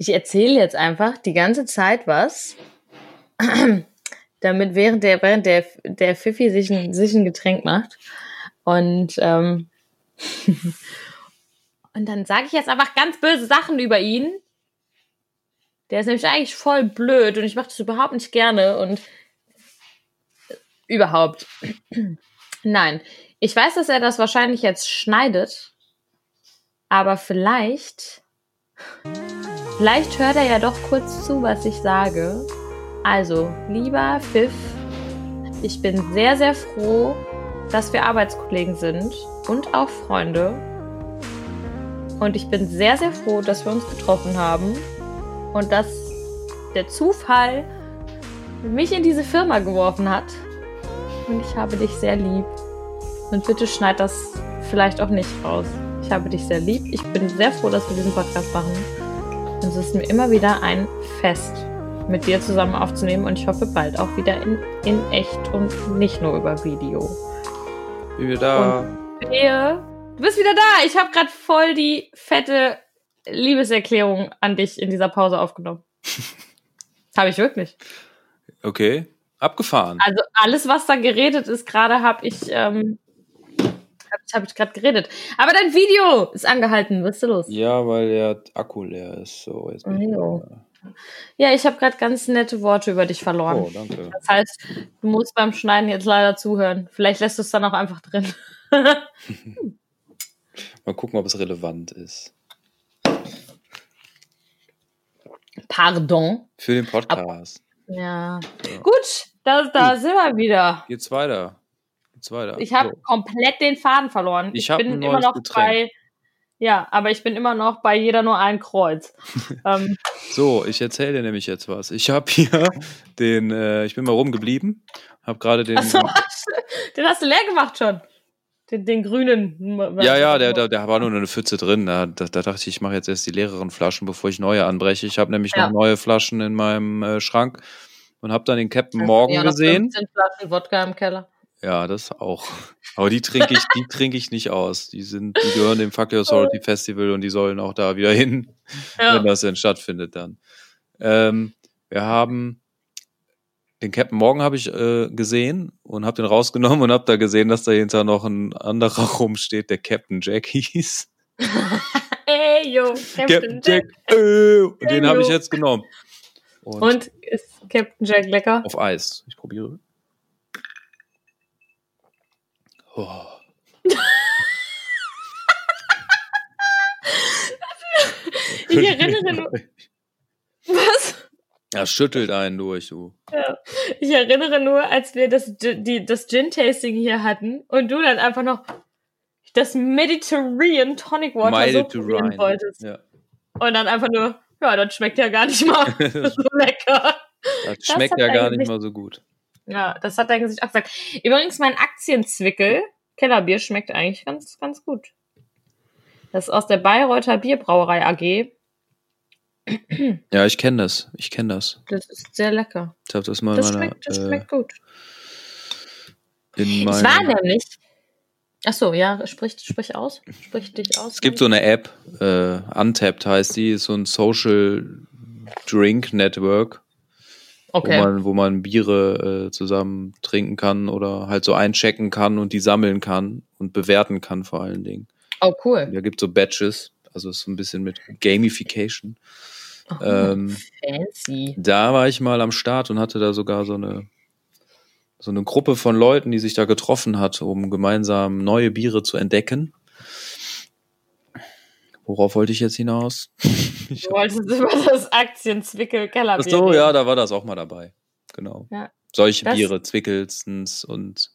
[SPEAKER 1] Ich erzähle jetzt einfach die ganze Zeit was. damit während der, während der, der Fifi sich ein, sich ein Getränk macht. Und, ähm, und dann sage ich jetzt einfach ganz böse Sachen über ihn. Der ist nämlich eigentlich voll blöd und ich mache das überhaupt nicht gerne und überhaupt. Nein, ich weiß, dass er das wahrscheinlich jetzt schneidet, aber vielleicht, vielleicht hört er ja doch kurz zu, was ich sage. Also, lieber Pfiff, ich bin sehr, sehr froh, dass wir Arbeitskollegen sind und auch Freunde. Und ich bin sehr, sehr froh, dass wir uns getroffen haben und dass der Zufall mich in diese Firma geworfen hat. Und ich habe dich sehr lieb. Und bitte schneid das vielleicht auch nicht raus. Ich habe dich sehr lieb. Ich bin sehr froh, dass wir diesen Podcast machen. Es ist mir immer wieder ein Fest, mit dir zusammen aufzunehmen. Und ich hoffe bald auch wieder in, in echt und nicht nur über Video.
[SPEAKER 2] Wie wir da.
[SPEAKER 1] Wehe, du bist wieder da. Ich habe gerade voll die fette Liebeserklärung an dich in dieser Pause aufgenommen. habe ich wirklich.
[SPEAKER 2] Okay, abgefahren.
[SPEAKER 1] Also alles, was da geredet ist, gerade habe ich, ähm, hab, hab ich gerade geredet. Aber dein Video ist angehalten. Was ist los?
[SPEAKER 2] Ja, weil der Akku leer ist. So, jetzt bin ich.
[SPEAKER 1] Ja, ich habe gerade ganz nette Worte über dich verloren.
[SPEAKER 2] Oh, danke.
[SPEAKER 1] Das heißt, du musst beim Schneiden jetzt leider zuhören. Vielleicht lässt du es dann auch einfach drin.
[SPEAKER 2] Mal gucken, ob es relevant ist.
[SPEAKER 1] Pardon.
[SPEAKER 2] Für den Podcast.
[SPEAKER 1] Ja.
[SPEAKER 2] Ja.
[SPEAKER 1] Gut, da, da sind wir wieder.
[SPEAKER 2] Geht's weiter. Geht's weiter.
[SPEAKER 1] Ich habe
[SPEAKER 2] So.
[SPEAKER 1] komplett den Faden verloren.
[SPEAKER 2] Ich hab ein
[SPEAKER 1] immer noch
[SPEAKER 2] Getränk.
[SPEAKER 1] bei. Ja, aber ich bin immer noch bei jeder nur ein Kreuz. ähm,
[SPEAKER 2] So, ich erzähle dir nämlich jetzt was. Ich habe hier den, äh, ich bin mal rumgeblieben, habe gerade den,
[SPEAKER 1] achso, den hast du leer gemacht schon. Den, den grünen.
[SPEAKER 2] ja, ja, der, der, der war nur eine Pfütze drin. Da, da, da dachte ich, ich mache jetzt erst die leeren Flaschen, bevor ich neue anbreche. Ich habe nämlich
[SPEAKER 1] Ja.
[SPEAKER 2] noch neue Flaschen in meinem äh, Schrank und habe dann den Captain
[SPEAKER 1] du
[SPEAKER 2] Morgan
[SPEAKER 1] ja noch
[SPEAKER 2] gesehen.
[SPEAKER 1] 15 Flaschen Wodka im Keller.
[SPEAKER 2] Ja, das auch. Aber die trinke ich, die trinke ich nicht aus. Die sind, die gehören dem Fuck Your Authority Festival und die sollen auch da wieder hin,
[SPEAKER 1] Ja.
[SPEAKER 2] wenn das denn stattfindet dann. Ähm, wir haben den Captain Morgan habe ich äh, gesehen und habe den rausgenommen und habe da gesehen, dass dahinter noch ein anderer rumsteht, der Captain Jack hieß.
[SPEAKER 1] Ey, yo,
[SPEAKER 2] Captain Jack. Äh, und den habe ich jetzt genommen. Und,
[SPEAKER 1] Und ist Captain Jack lecker?
[SPEAKER 2] auf Eis. Ich probiere. Oh.
[SPEAKER 1] Ich erinnere nur. Was?
[SPEAKER 2] Ja, schüttelt einen durch, du.
[SPEAKER 1] Ja. Ich erinnere nur, als wir das, Gin- die, das Gin-Tasting hier hatten und du dann einfach noch das Mediterranean Tonic Water so
[SPEAKER 2] Mediterranean.
[SPEAKER 1] probieren wolltest.
[SPEAKER 2] Ja.
[SPEAKER 1] Und dann einfach nur, ja, das schmeckt ja gar nicht mal so lecker.
[SPEAKER 2] Das schmeckt
[SPEAKER 1] hat
[SPEAKER 2] ja gar nicht mal so gut.
[SPEAKER 1] Ja, das hat dein Gesicht auch gesagt. Übrigens, mein Aktienzwickel, Kellerbier, schmeckt eigentlich ganz, ganz gut. Das ist aus der Bayreuther Bierbrauerei AG.
[SPEAKER 2] Ja, ich kenne das. Ich kenne das.
[SPEAKER 1] Das ist sehr lecker.
[SPEAKER 2] Ich habe das mal
[SPEAKER 1] Das
[SPEAKER 2] in meiner,
[SPEAKER 1] schmeckt, das
[SPEAKER 2] äh,
[SPEAKER 1] schmeckt gut.
[SPEAKER 2] in
[SPEAKER 1] Ich war nämlich. Ach so, ja, sprich, sprich aus. Sprich dich aus.
[SPEAKER 2] Es gibt so eine App, äh, Untapped heißt die, ist so ein Social Drink Network,
[SPEAKER 1] Okay.
[SPEAKER 2] wo man, wo man Biere äh, zusammen trinken kann oder halt so einchecken kann und die sammeln kann und bewerten kann vor allen Dingen.
[SPEAKER 1] Oh, cool.
[SPEAKER 2] Da gibt so Batches, also ist so ein bisschen mit Gamification.
[SPEAKER 1] Oh,
[SPEAKER 2] Ähm,
[SPEAKER 1] fancy.
[SPEAKER 2] da war ich mal am Start und hatte da sogar so eine so eine Gruppe von Leuten, die sich da getroffen hat, um gemeinsam neue Biere zu entdecken. Worauf wollte ich jetzt hinaus? Ich
[SPEAKER 1] Du wolltest über das Aktienzwickel
[SPEAKER 2] Ach
[SPEAKER 1] Kellerbier
[SPEAKER 2] so,
[SPEAKER 1] reden.
[SPEAKER 2] ja, da war das auch mal dabei. Genau.
[SPEAKER 1] Ja.
[SPEAKER 2] Solche
[SPEAKER 1] Das-
[SPEAKER 2] Biere, Zwickelsens und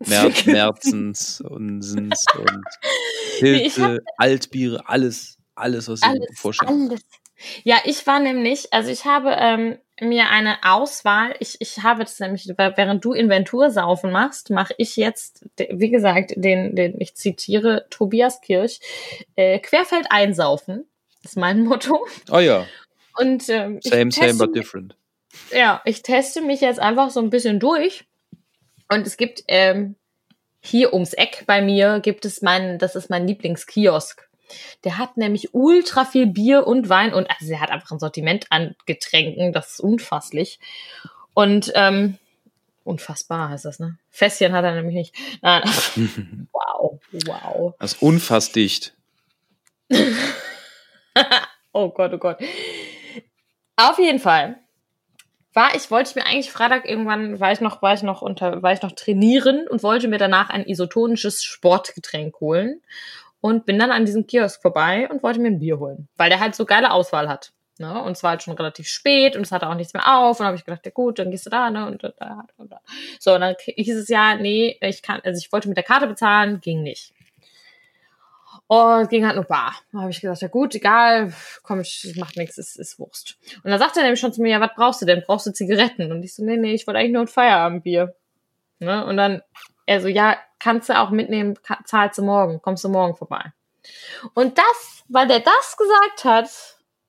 [SPEAKER 2] Mer Merzens und Sens und Pilze, Altbiere, alles, alles, was ich mir
[SPEAKER 1] Alles,
[SPEAKER 2] vorstellen
[SPEAKER 1] alles. Ja, ich war nämlich, also ich habe ähm, mir eine Auswahl, ich, ich habe das nämlich, während du Inventursaufen machst, mache ich jetzt, wie gesagt, den, den, ich zitiere Tobias Kirch, äh, Querfeld einsaufen, ist mein Motto.
[SPEAKER 2] Oh ja,
[SPEAKER 1] Und ähm,
[SPEAKER 2] same, same, but different.
[SPEAKER 1] ja, ich teste mich jetzt einfach so ein bisschen durch. Und es gibt ähm, hier ums Eck bei mir gibt es meinen, das ist mein Lieblingskiosk. Der hat nämlich ultra viel Bier und Wein und also er hat einfach ein Sortiment an Getränken, das ist unfasslich. Und ähm, Unfassbar heißt das, ne? Fässchen hat er nämlich nicht. Nein. wow, wow.
[SPEAKER 2] Das ist unfass dicht.
[SPEAKER 1] oh Gott, oh Gott. Auf jeden Fall war ich, wollte ich mir eigentlich Freitag irgendwann, war ich noch, war ich noch unter, war ich noch trainieren und wollte mir danach ein isotonisches Sportgetränk holen und bin dann an diesem Kiosk vorbei und wollte mir ein Bier holen, weil der halt so geile Auswahl hat. Ne? Und es war halt schon relativ spät und es hatte auch nichts mehr auf und habe ich gedacht, ja gut, dann gehst du da, ne? Und da, und da. So, und dann hieß es ja, nee, ich kann, also ich wollte mit der Karte bezahlen, ging nicht. Und ging halt nur bar. Da habe ich gesagt, ja gut, egal, komm, macht nichts, ist, ist Wurst. Und dann sagt er nämlich schon zu mir, ja, was brauchst du denn? Brauchst du Zigaretten? Und ich so, nee, nee, ich wollte eigentlich nur ein Feierabendbier. Ne? Und dann, er so, ja, kannst du auch mitnehmen, zahlst du morgen, kommst du morgen vorbei. Und das, weil der das gesagt hat,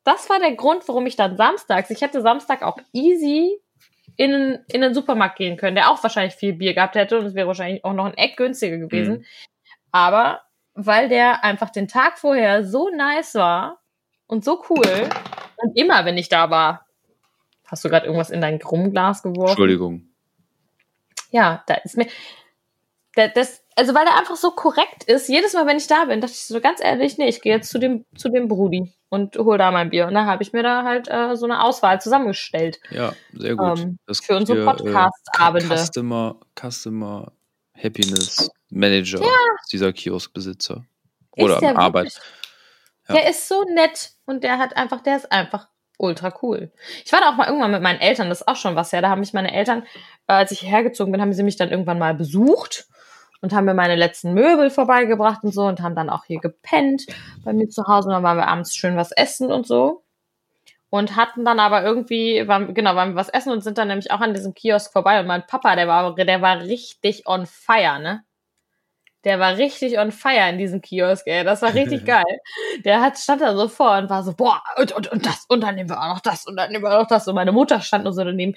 [SPEAKER 1] das war der Grund, warum ich dann samstags, ich hätte Samstag auch easy in, in den Supermarkt gehen können, der auch wahrscheinlich viel Bier gehabt hätte und es wäre wahrscheinlich auch noch ein Eck günstiger gewesen. Mhm. Aber weil der einfach den Tag vorher so nice war und so cool. Und immer, wenn ich da war, hast du gerade irgendwas in dein Krummglas geworfen?
[SPEAKER 2] Entschuldigung.
[SPEAKER 1] Ja, da ist mir. Das, also weil er einfach so korrekt ist, jedes Mal, wenn ich da bin, dachte ich so ganz ehrlich, nee, ich gehe jetzt zu dem, zu dem Brudi und hol da mein Bier. Und da habe ich mir da halt äh, so eine Auswahl zusammengestellt.
[SPEAKER 2] Ja, sehr gut.
[SPEAKER 1] Ähm, für unsere äh, Podcast-Abende.
[SPEAKER 2] Äh, Customer, Customer Happiness Manager ja. dieser Kioskbesitzer. Oder am Arbeit.
[SPEAKER 1] Ja. Der ist so nett und der hat einfach, der ist einfach ultra cool. Ich war da auch mal irgendwann mit meinen Eltern, das ist auch schon was, ja. Da haben mich meine Eltern, äh, als ich hergezogen bin, haben sie mich dann irgendwann mal besucht und haben mir meine letzten Möbel vorbeigebracht und so und haben dann auch hier gepennt bei mir zu Hause und dann waren wir abends schön was essen und so und hatten dann aber irgendwie, waren, genau, waren wir was essen und sind dann nämlich auch an diesem Kiosk vorbei und mein Papa, der war, der war richtig on fire, ne? Der war richtig on fire in diesem Kiosk, ey. Das war richtig geil. Der hat, stand da so vor und war so, boah, und, und, und das, und dann nehmen wir auch noch das, und dann nehmen wir auch noch das. Und meine Mutter stand nur so daneben.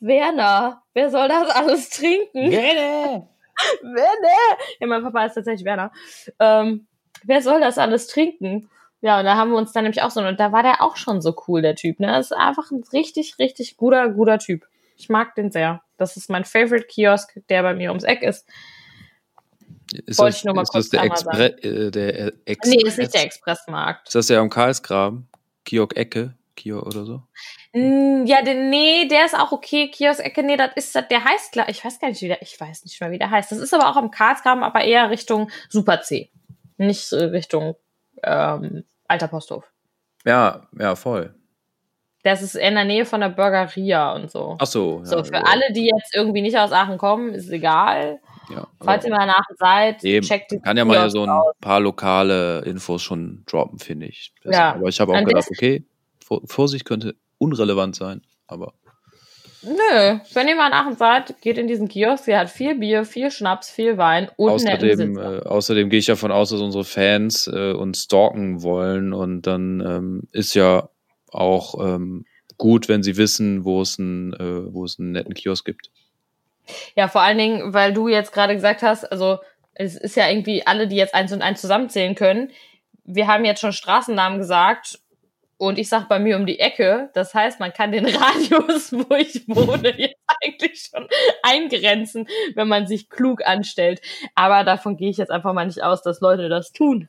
[SPEAKER 1] Werner, wer soll das alles trinken?
[SPEAKER 2] Werner!
[SPEAKER 1] Werner! Ja, mein Papa ist tatsächlich Werner. Ähm, wer soll das alles trinken? Ja, und da haben wir uns dann nämlich auch so, und da war der auch schon so cool, der Typ, ne? Das ist einfach ein richtig, richtig guter, guter Typ. Ich mag den sehr. Das ist mein Favorite Kiosk, der bei mir ums Eck ist.
[SPEAKER 2] Ist Wollte das, ich nur mal ist kurz das der, Expre äh, der
[SPEAKER 1] Express? Nee, ist nicht der Expressmarkt.
[SPEAKER 2] Ist das der am Karlsgraben? Kiosk Ecke? Kio oder so?
[SPEAKER 1] Mm, ja, der, nee, der ist auch okay. Kiosk Ecke, nee, das ist, der heißt, klar, ich weiß gar nicht, wie der, ich weiß nicht mehr, wie der heißt. Das ist aber auch am Karlsgraben, aber eher Richtung Super C. Nicht Richtung ähm, Alter Posthof.
[SPEAKER 2] Ja, ja, voll.
[SPEAKER 1] Das ist in der Nähe von der Burgeria und so.
[SPEAKER 2] Ach so. Ja,
[SPEAKER 1] so, für ja. alle, die jetzt irgendwie nicht aus Aachen kommen, ist egal. Ja, Falls ihr mal nach seid,
[SPEAKER 2] eben. checkt die Kann ja mal so ein paar lokale Infos schon droppen, finde ich. Das, ja. Aber ich habe auch gedacht, okay, Vorsicht könnte unrelevant sein, aber.
[SPEAKER 1] Nö, wenn ihr mal nach Aachen seid, geht in diesen Kiosk. Der hat viel Bier, viel Schnaps, viel Wein und
[SPEAKER 2] außerdem, äh, außerdem gehe ich davon aus, dass unsere Fans äh, uns stalken wollen und dann ähm, ist ja auch ähm, gut, wenn sie wissen, wo es, ein, äh, wo es einen netten Kiosk gibt.
[SPEAKER 1] Ja, vor allen Dingen, weil du jetzt gerade gesagt hast, also es ist ja irgendwie alle, die jetzt eins und eins zusammenzählen können. Wir haben jetzt schon Straßennamen gesagt und ich sag bei mir um die Ecke. Das heißt, man kann den Radius, wo ich wohne, jetzt eigentlich schon eingrenzen, wenn man sich klug anstellt. Aber davon gehe ich jetzt einfach mal nicht aus, dass Leute das tun.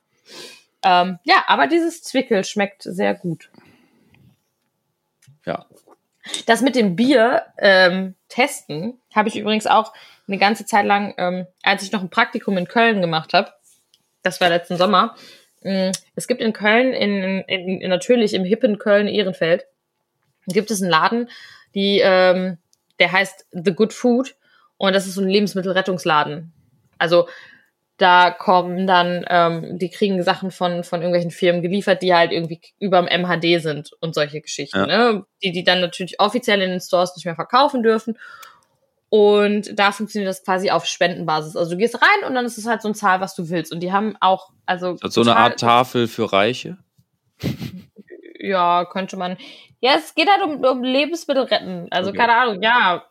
[SPEAKER 1] Ähm, ja, aber dieses Zwickel schmeckt sehr gut.
[SPEAKER 2] Ja.
[SPEAKER 1] Das mit dem Bier ähm, testen habe ich übrigens auch eine ganze Zeit lang, ähm, als ich noch ein Praktikum in Köln gemacht habe. Das war letzten Sommer Mm, es gibt in Köln, in, in, in natürlich im hippen Köln-Ehrenfeld, gibt es einen Laden, die, ähm, der heißt The Good Food und das ist so ein Lebensmittelrettungsladen. Also da kommen dann, ähm, die kriegen Sachen von, von irgendwelchen Firmen geliefert, die halt irgendwie überm MHD sind und solche Geschichten, ja. ne? Die, die dann natürlich offiziell in den Stores nicht mehr verkaufen dürfen. Und da funktioniert das quasi auf Spendenbasis. Also du gehst rein und dann ist es halt so eine Zahl, was du willst. Und die haben auch, also.
[SPEAKER 2] so eine Art Tafel für Reiche?
[SPEAKER 1] Ja, könnte man. Ja, es geht halt um, um Lebensmittel retten. Also okay. keine Ahnung, ja.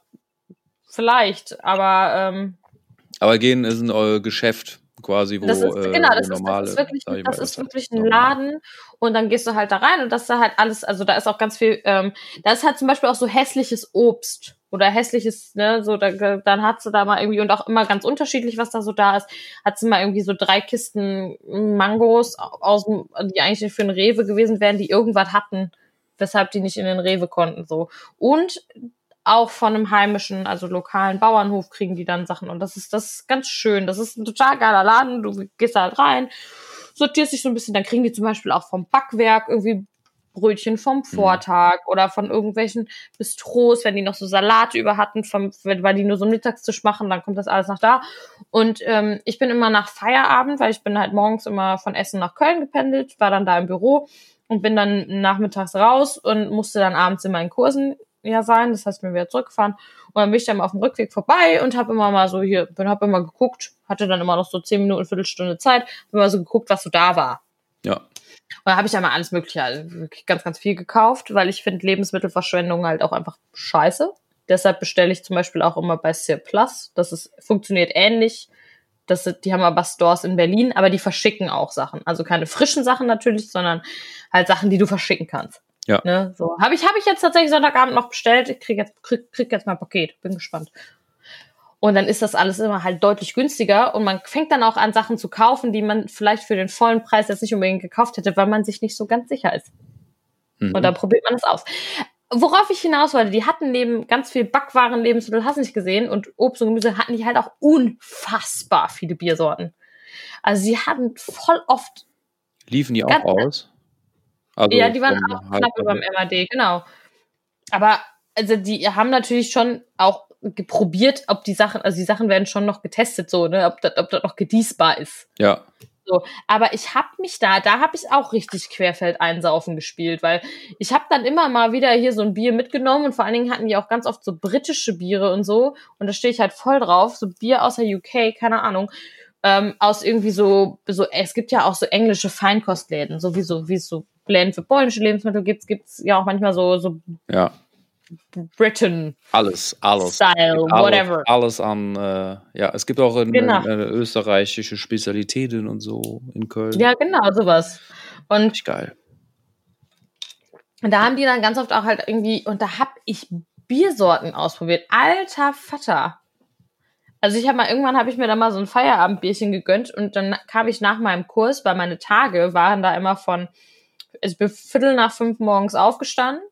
[SPEAKER 1] Vielleicht, aber. Ähm,
[SPEAKER 2] aber gehen ist ein Geschäft quasi, wo
[SPEAKER 1] das ist,
[SPEAKER 2] äh,
[SPEAKER 1] genau, das, normale, ist, das ist wirklich, das ist wirklich ein Laden und dann gehst du halt da rein und das ist da halt alles, also da ist auch ganz viel, ähm, da ist halt zum Beispiel auch so hässliches Obst oder hässliches, ne, so, da, dann hat sie da mal irgendwie und auch immer ganz unterschiedlich, was da so da ist, hat sie mal irgendwie so drei Kisten Mangos aus die eigentlich für einen Rewe gewesen wären, die irgendwas hatten, weshalb die nicht in den Rewe konnten, so. Und auch von einem heimischen, also lokalen Bauernhof kriegen die dann Sachen und das ist, das ist ganz schön. Das ist ein total geiler Laden, du gehst halt rein, sortierst dich so ein bisschen, dann kriegen die zum Beispiel auch vom Backwerk irgendwie Brötchen vom mhm. Vortag mhm. oder von irgendwelchen Bistros, wenn die noch so Salate über hatten, vom, weil die nur so einen Mittagstisch machen, dann kommt das alles nach da. Und ähm, ich bin immer nach Feierabend, weil ich bin halt morgens immer von Essen nach Köln gependelt, war dann da im Büro und bin dann nachmittags raus und musste dann abends in meinen Kursen ja sein. Das heißt, bin wieder zurückgefahren und dann bin ich dann auf dem Rückweg vorbei und habe immer mal so hier, bin habe immer geguckt, hatte dann immer noch so zehn Minuten, Viertelstunde Zeit, habe immer so geguckt, was so da war.
[SPEAKER 2] Ja.
[SPEAKER 1] Und da habe ich einmal alles Mögliche, also ganz, ganz viel gekauft, weil ich finde Lebensmittelverschwendung halt auch einfach scheiße. Deshalb bestelle ich zum Beispiel auch immer bei Sir Plus. Das ist, funktioniert ähnlich. Das, die haben aber Stores in Berlin, aber die verschicken auch Sachen. Also keine frischen Sachen natürlich, sondern halt Sachen, die du verschicken kannst.
[SPEAKER 2] Ja.
[SPEAKER 1] Ne, so. Habe ich, hab ich jetzt tatsächlich Sonntagabend noch bestellt. Ich krieg jetzt, krieg, krieg jetzt mein Paket. Bin gespannt. Und dann ist das alles immer halt deutlich günstiger und man fängt dann auch an, Sachen zu kaufen, die man vielleicht für den vollen Preis jetzt nicht unbedingt gekauft hätte, weil man sich nicht so ganz sicher ist. Mhm. Und dann probiert man es aus. Worauf ich hinaus wollte, die hatten neben ganz viel Backwaren, Lebensmittel, hast du nicht gesehen, und Obst und Gemüse hatten die halt auch unfassbar viele Biersorten. Also sie hatten voll oft.
[SPEAKER 2] Liefen die auch aus?
[SPEAKER 1] Also ja, die waren auch knapp über dem MAD, genau. Aber also die haben natürlich schon auch probiert, ob die Sachen, also die Sachen werden schon noch getestet, so, ne, ob das, ob das noch gediesbar ist.
[SPEAKER 2] Ja.
[SPEAKER 1] So, aber ich habe mich da, da habe ich auch richtig querfeld einsaufen gespielt, weil ich habe dann immer mal wieder hier so ein Bier mitgenommen und vor allen Dingen hatten die auch ganz oft so britische Biere und so und da stehe ich halt voll drauf, so Bier aus der UK, keine Ahnung, ähm, aus irgendwie so, so, es gibt ja auch so englische Feinkostläden, so wie so, wie es so Läden für polnische Lebensmittel gibt, gibt's ja auch manchmal so, so
[SPEAKER 2] ja.
[SPEAKER 1] Britain.
[SPEAKER 2] Alles, alles.
[SPEAKER 1] Style,
[SPEAKER 2] alles,
[SPEAKER 1] whatever.
[SPEAKER 2] Alles an, äh, ja, es gibt auch in,
[SPEAKER 1] Genau.
[SPEAKER 2] in, äh, österreichische Spezialitäten und so in Köln.
[SPEAKER 1] Ja, genau, sowas. Und
[SPEAKER 2] Richtig geil.
[SPEAKER 1] da haben die dann ganz oft auch halt irgendwie, und da hab ich Biersorten ausprobiert. Alter Vater. Also ich habe mal, irgendwann habe ich mir da mal so ein Feierabendbierchen gegönnt und dann kam ich nach meinem Kurs, weil meine Tage waren da immer von, ich bin Viertel nach fünf morgens aufgestanden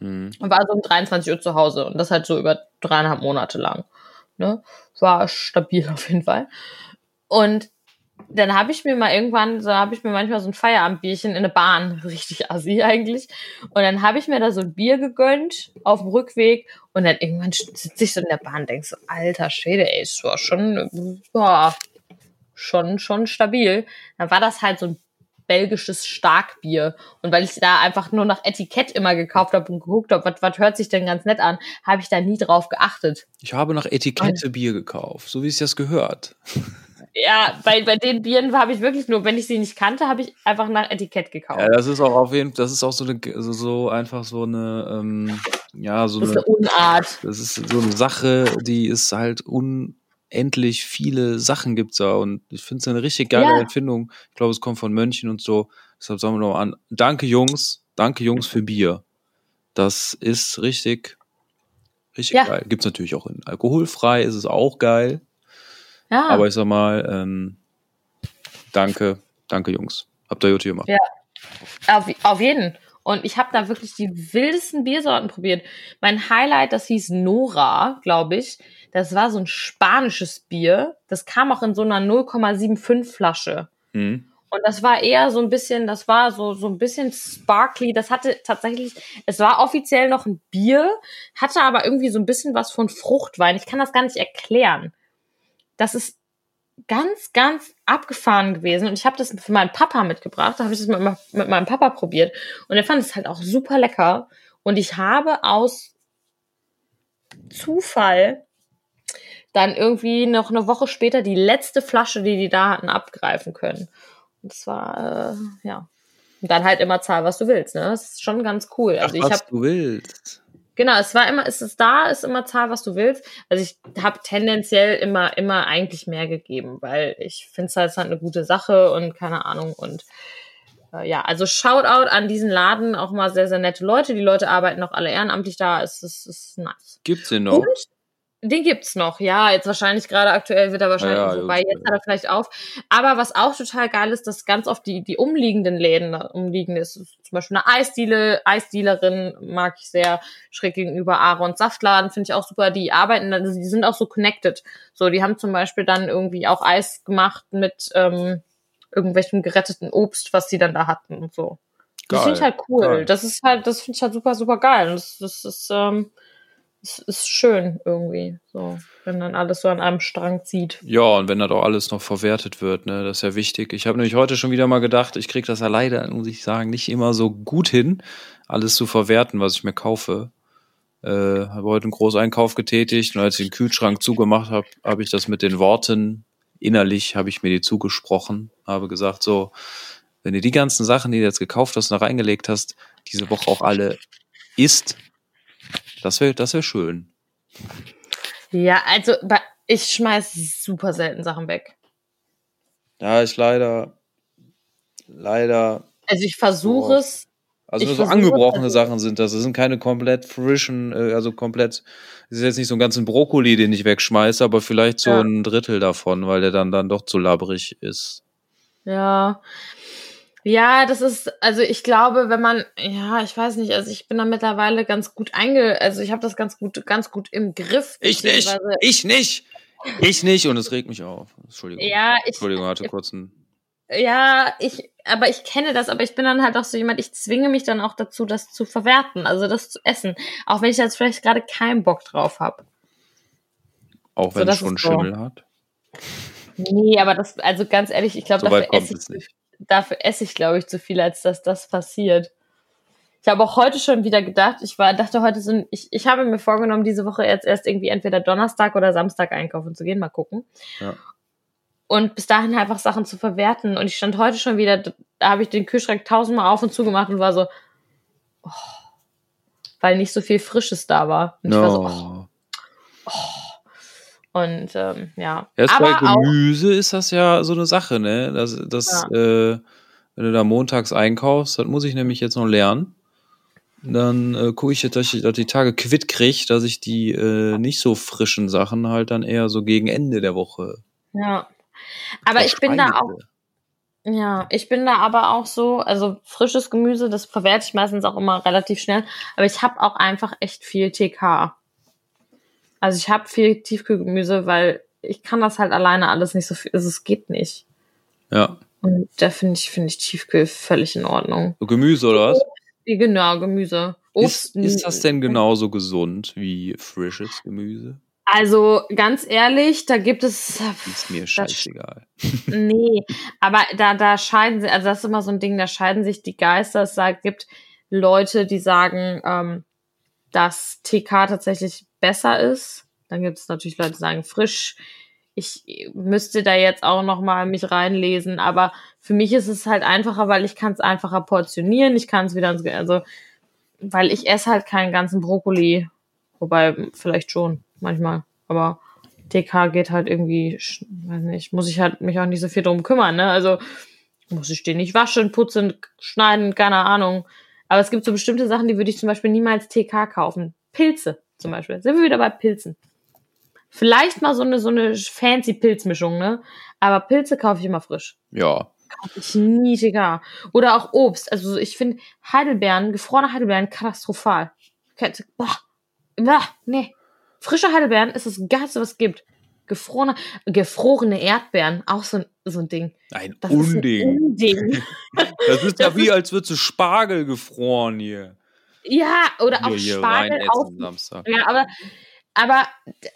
[SPEAKER 2] Mhm.
[SPEAKER 1] und war so um 23 Uhr zu Hause und das halt so über dreieinhalb Monate lang. Ne? War stabil auf jeden Fall. Und dann habe ich mir mal irgendwann, so habe ich mir manchmal so ein Feierabendbierchen in eine Bahn, richtig assi eigentlich. Und dann habe ich mir da so ein Bier gegönnt auf dem Rückweg und dann irgendwann sitze ich so in der Bahn und denk so, alter Schwede, ey, es war schon, ja, schon, schon stabil. Dann war das halt so ein belgisches Starkbier. Und weil ich da einfach nur nach Etikett immer gekauft habe und geguckt habe, was, hört sich denn ganz nett an, habe ich da nie drauf geachtet.
[SPEAKER 2] Ich habe nach Etikette Bier gekauft, so wie es das gehört.
[SPEAKER 1] Ja, bei, bei den Bieren habe ich wirklich nur, wenn ich sie nicht kannte, habe ich einfach nach Etikett gekauft.
[SPEAKER 2] Ja, das ist auch auf jeden Fall, das ist auch so eine, so, so einfach so eine, ähm, ja, so
[SPEAKER 1] das ist
[SPEAKER 2] eine,
[SPEAKER 1] eine Unart.
[SPEAKER 2] das ist so eine Sache, die ist halt unendlich viele Sachen gibt's da und ich finde es eine richtig geile
[SPEAKER 1] Ja.
[SPEAKER 2] Erfindung. Ich glaube, es kommt von Mönchen und so. Deshalb sagen wir noch an, danke Jungs, danke Jungs für Bier. Das ist richtig, richtig
[SPEAKER 1] Ja.
[SPEAKER 2] geil. Gibt's natürlich auch in alkoholfrei, ist es auch geil.
[SPEAKER 1] Ja.
[SPEAKER 2] Aber ich sag mal, ähm, danke, danke Jungs. Habt ihr gut gemacht.
[SPEAKER 1] Ja. Auf, auf jeden. Und ich habe da wirklich die wildesten Biersorten probiert. Mein Highlight, das hieß Nora, glaube ich. Das war so ein spanisches Bier. Das kam auch in so einer 0,75 Flasche.
[SPEAKER 2] Mhm.
[SPEAKER 1] Und das war eher so ein bisschen, das war so, so ein bisschen sparkly. Das hatte tatsächlich, es war offiziell noch ein Bier, hatte aber irgendwie so ein bisschen was von Fruchtwein. Ich kann das gar nicht erklären. Das ist ganz, ganz abgefahren gewesen. Und ich habe das für meinen Papa mitgebracht. Da habe ich das mit, mit meinem Papa probiert. Und er fand es halt auch super lecker. Und ich habe aus Zufall dann irgendwie noch eine Woche später die letzte Flasche, die die da hatten, abgreifen können. Und das war, äh, ja. Und dann halt immer zahl, was du willst, ne? Das ist schon ganz cool. Also
[SPEAKER 2] Ach,
[SPEAKER 1] ich
[SPEAKER 2] was
[SPEAKER 1] habe
[SPEAKER 2] du willst.
[SPEAKER 1] Genau, es war immer, es ist da, ist immer zahl, was du willst. Also ich habe tendenziell immer, immer eigentlich mehr gegeben, weil ich finde es halt, es halt eine gute Sache und keine Ahnung und äh, ja, also Shoutout an diesen Laden, auch mal sehr, sehr nette Leute. Die Leute arbeiten auch alle ehrenamtlich da. Es ist, ist nice.
[SPEAKER 2] Gibt's den noch?
[SPEAKER 1] Und den gibt's noch, ja. Jetzt wahrscheinlich gerade aktuell wird er wahrscheinlich
[SPEAKER 2] Ja,
[SPEAKER 1] vorbei. Jetzt hat er vielleicht auf. Aber was auch total geil ist, dass ganz oft die, die umliegenden Läden da umliegen ist. Zum Beispiel eine Eisdiele, Eisdealerin mag ich sehr. Schräg gegenüber Aaron Saftladen finde ich auch super. Die arbeiten, also die sind auch so connected. So, die haben zum Beispiel dann irgendwie auch Eis gemacht mit ähm, irgendwelchem geretteten Obst, was die dann da hatten und so. Das finde ich
[SPEAKER 2] Geil,
[SPEAKER 1] halt cool.
[SPEAKER 2] geil.
[SPEAKER 1] Das ist halt, das finde ich halt super, super geil. Das, das ist, ähm, das ist schön irgendwie, so, wenn dann alles so an einem Strang zieht.
[SPEAKER 2] Ja, und wenn das auch alles noch verwertet wird, ne, das ist ja wichtig. Ich habe nämlich heute schon wieder mal gedacht, ich kriege das ja leider, muss ich sagen, nicht immer so gut hin, alles zu verwerten, was ich mir kaufe. Äh, habe heute einen Großeinkauf getätigt und als ich den Kühlschrank zugemacht habe, habe ich das mit den Worten innerlich habe ich mir die zugesprochen, habe gesagt so, wenn du die ganzen Sachen, die du jetzt gekauft hast, noch reingelegt hast, diese Woche auch alle isst, das wäre das wäre schön.
[SPEAKER 1] Ja, also ich schmeiß super selten Sachen weg.
[SPEAKER 2] Ja, ich leider, leider
[SPEAKER 1] Also ich versuche es.
[SPEAKER 2] Also nur so angebrochene
[SPEAKER 1] also-
[SPEAKER 2] Sachen sind das. Das sind keine komplett frischen, äh, also komplett, das ist jetzt nicht so ein ganzen Brokkoli, den ich wegschmeiße, aber vielleicht so
[SPEAKER 1] Ja.
[SPEAKER 2] ein Drittel davon, weil der dann, dann doch zu labbrig ist.
[SPEAKER 1] Ja. Ja, das ist, also ich glaube, wenn man, ja, ich weiß nicht, also ich bin da mittlerweile ganz gut einge, also ich habe das ganz gut, ganz gut im Griff.
[SPEAKER 2] Ich nicht! Ich nicht! Ich nicht! Und es regt mich auf. Entschuldigung.
[SPEAKER 1] Ja, ich,
[SPEAKER 2] Entschuldigung, hatte kurz einen.
[SPEAKER 1] Ja, ich, aber ich kenne das, aber ich bin dann halt auch so jemand, ich zwinge mich dann auch dazu, das zu verwerten, also das zu essen. Auch wenn ich jetzt vielleicht gerade keinen Bock drauf habe.
[SPEAKER 2] Auch
[SPEAKER 1] So,
[SPEAKER 2] wenn es
[SPEAKER 1] das
[SPEAKER 2] schon
[SPEAKER 1] ist so.
[SPEAKER 2] Schimmel hat.
[SPEAKER 1] Nee, aber das, also ganz ehrlich, ich glaube,
[SPEAKER 2] So
[SPEAKER 1] dafür,
[SPEAKER 2] kommt
[SPEAKER 1] esse
[SPEAKER 2] es
[SPEAKER 1] ich,
[SPEAKER 2] nicht.
[SPEAKER 1] Dafür esse ich, glaube ich, zu viel, als dass das passiert. Ich habe auch heute schon wieder gedacht, ich war, dachte heute so, ich, ich habe mir vorgenommen, diese Woche jetzt erst irgendwie entweder Donnerstag oder Samstag einkaufen zu gehen, mal gucken.
[SPEAKER 2] Ja.
[SPEAKER 1] Und bis dahin einfach Sachen zu verwerten. Und ich stand heute schon wieder, da habe ich den Kühlschrank tausendmal auf und zugemacht und war so, oh, weil nicht so viel Frisches da war. Und ich war so, oh.
[SPEAKER 2] No.
[SPEAKER 1] Und ähm, ja.
[SPEAKER 2] Erst bei
[SPEAKER 1] Aber auch,
[SPEAKER 2] Gemüse ist das ja so eine Sache, ne? Das, das, äh, wenn du da montags einkaufst, das muss ich nämlich jetzt noch lernen. Dann äh, gucke ich, jetzt, dass ich dass die Tage quitt kriege, dass ich die äh, nicht so frischen Sachen halt dann eher so gegen Ende der Woche.
[SPEAKER 1] ja. Aber ich bin da auch, ja, ich bin da aber auch so, also frisches Gemüse, das verwerte ich meistens auch immer relativ schnell. Aber ich habe auch einfach echt viel TK. Also ich habe viel Tiefkühlgemüse, weil ich kann das halt alleine alles nicht so viel, also es geht nicht.
[SPEAKER 2] Ja.
[SPEAKER 1] Und da finde ich, finde ich Tiefkühl völlig in Ordnung.
[SPEAKER 2] Gemüse oder was?
[SPEAKER 1] Genau, Gemüse.
[SPEAKER 2] Ist, ist das denn genauso gesund wie frisches Gemüse?
[SPEAKER 1] Also ganz ehrlich, da gibt es
[SPEAKER 2] Ist mir scheißegal.
[SPEAKER 1] nee, aber da da scheiden sie, also das ist immer so ein Ding, da scheiden sich die Geister. Es gibt Leute, die sagen, ähm, dass TK tatsächlich besser ist. Dann gibt es natürlich Leute, die sagen frisch. Ich müsste da jetzt auch noch mal mich reinlesen, aber für mich ist es halt einfacher, weil ich kann es einfacher portionieren. Ich kann es wieder, also weil ich esse halt keinen ganzen Brokkoli, wobei vielleicht schon manchmal, aber TK geht halt irgendwie, weiß nicht, muss ich halt mich auch nicht so viel drum kümmern, ne? Also muss ich den nicht waschen, putzen, schneiden, keine Ahnung. Aber es gibt so bestimmte Sachen, die würde ich zum Beispiel niemals TK kaufen. Pilze zum Beispiel. Sind wir wieder bei Pilzen. Vielleicht mal so eine, so eine fancy Pilzmischung, ne? Aber Pilze kaufe ich immer frisch.
[SPEAKER 2] Ja.
[SPEAKER 1] Kaufe ich nie TK. Oder auch Obst. Also ich finde Heidelbeeren, gefrorene Heidelbeeren katastrophal. Boah. Boah, nee. Frische Heidelbeeren ist das Geilste, was es gibt. Gefrorene, gefrorene Erdbeeren, auch so ein, so ein Ding.
[SPEAKER 2] Ein
[SPEAKER 1] Das ist
[SPEAKER 2] Unding.
[SPEAKER 1] ein Unding.
[SPEAKER 2] Das ist ja
[SPEAKER 1] Das
[SPEAKER 2] wie,
[SPEAKER 1] ist-
[SPEAKER 2] als würdest du Spargel gefroren hier.
[SPEAKER 1] Ja, oder auch
[SPEAKER 2] hier
[SPEAKER 1] Spargel auf.
[SPEAKER 2] Samstag.
[SPEAKER 1] Ja, aber, aber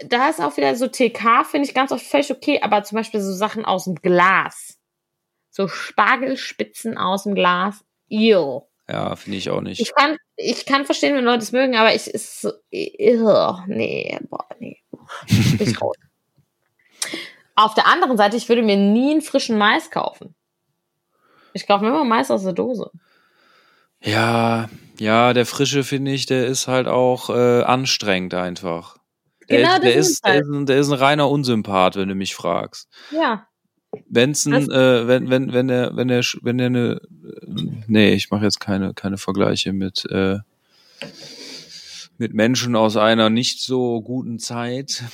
[SPEAKER 1] da ist auch wieder so TK, finde ich ganz oft völlig okay, aber zum Beispiel so Sachen aus dem Glas. So Spargelspitzen aus dem Glas. Ew.
[SPEAKER 2] Ja, finde ich auch nicht.
[SPEAKER 1] Ich kann, ich kann verstehen, wenn Leute es mögen, aber ich ist so, ew, nee, boah, nee. Ich raus. Auf der anderen Seite, ich würde mir nie einen frischen Mais kaufen. Ich kaufe mir immer Mais aus der Dose.
[SPEAKER 2] Ja, ja, der frische finde ich, der ist halt auch äh, anstrengend einfach. Der,
[SPEAKER 1] Genau,
[SPEAKER 2] ist, der, ist,
[SPEAKER 1] ist
[SPEAKER 2] der,
[SPEAKER 1] halt.
[SPEAKER 2] ist ein, der ist ein reiner Unsympath, wenn du mich fragst.
[SPEAKER 1] Ja.
[SPEAKER 2] Benson, äh, wenn, wenn, wenn er, wenn er, wenn er eine, nee, ich mache jetzt keine, keine Vergleiche mit, äh, mit Menschen aus einer nicht so guten Zeit.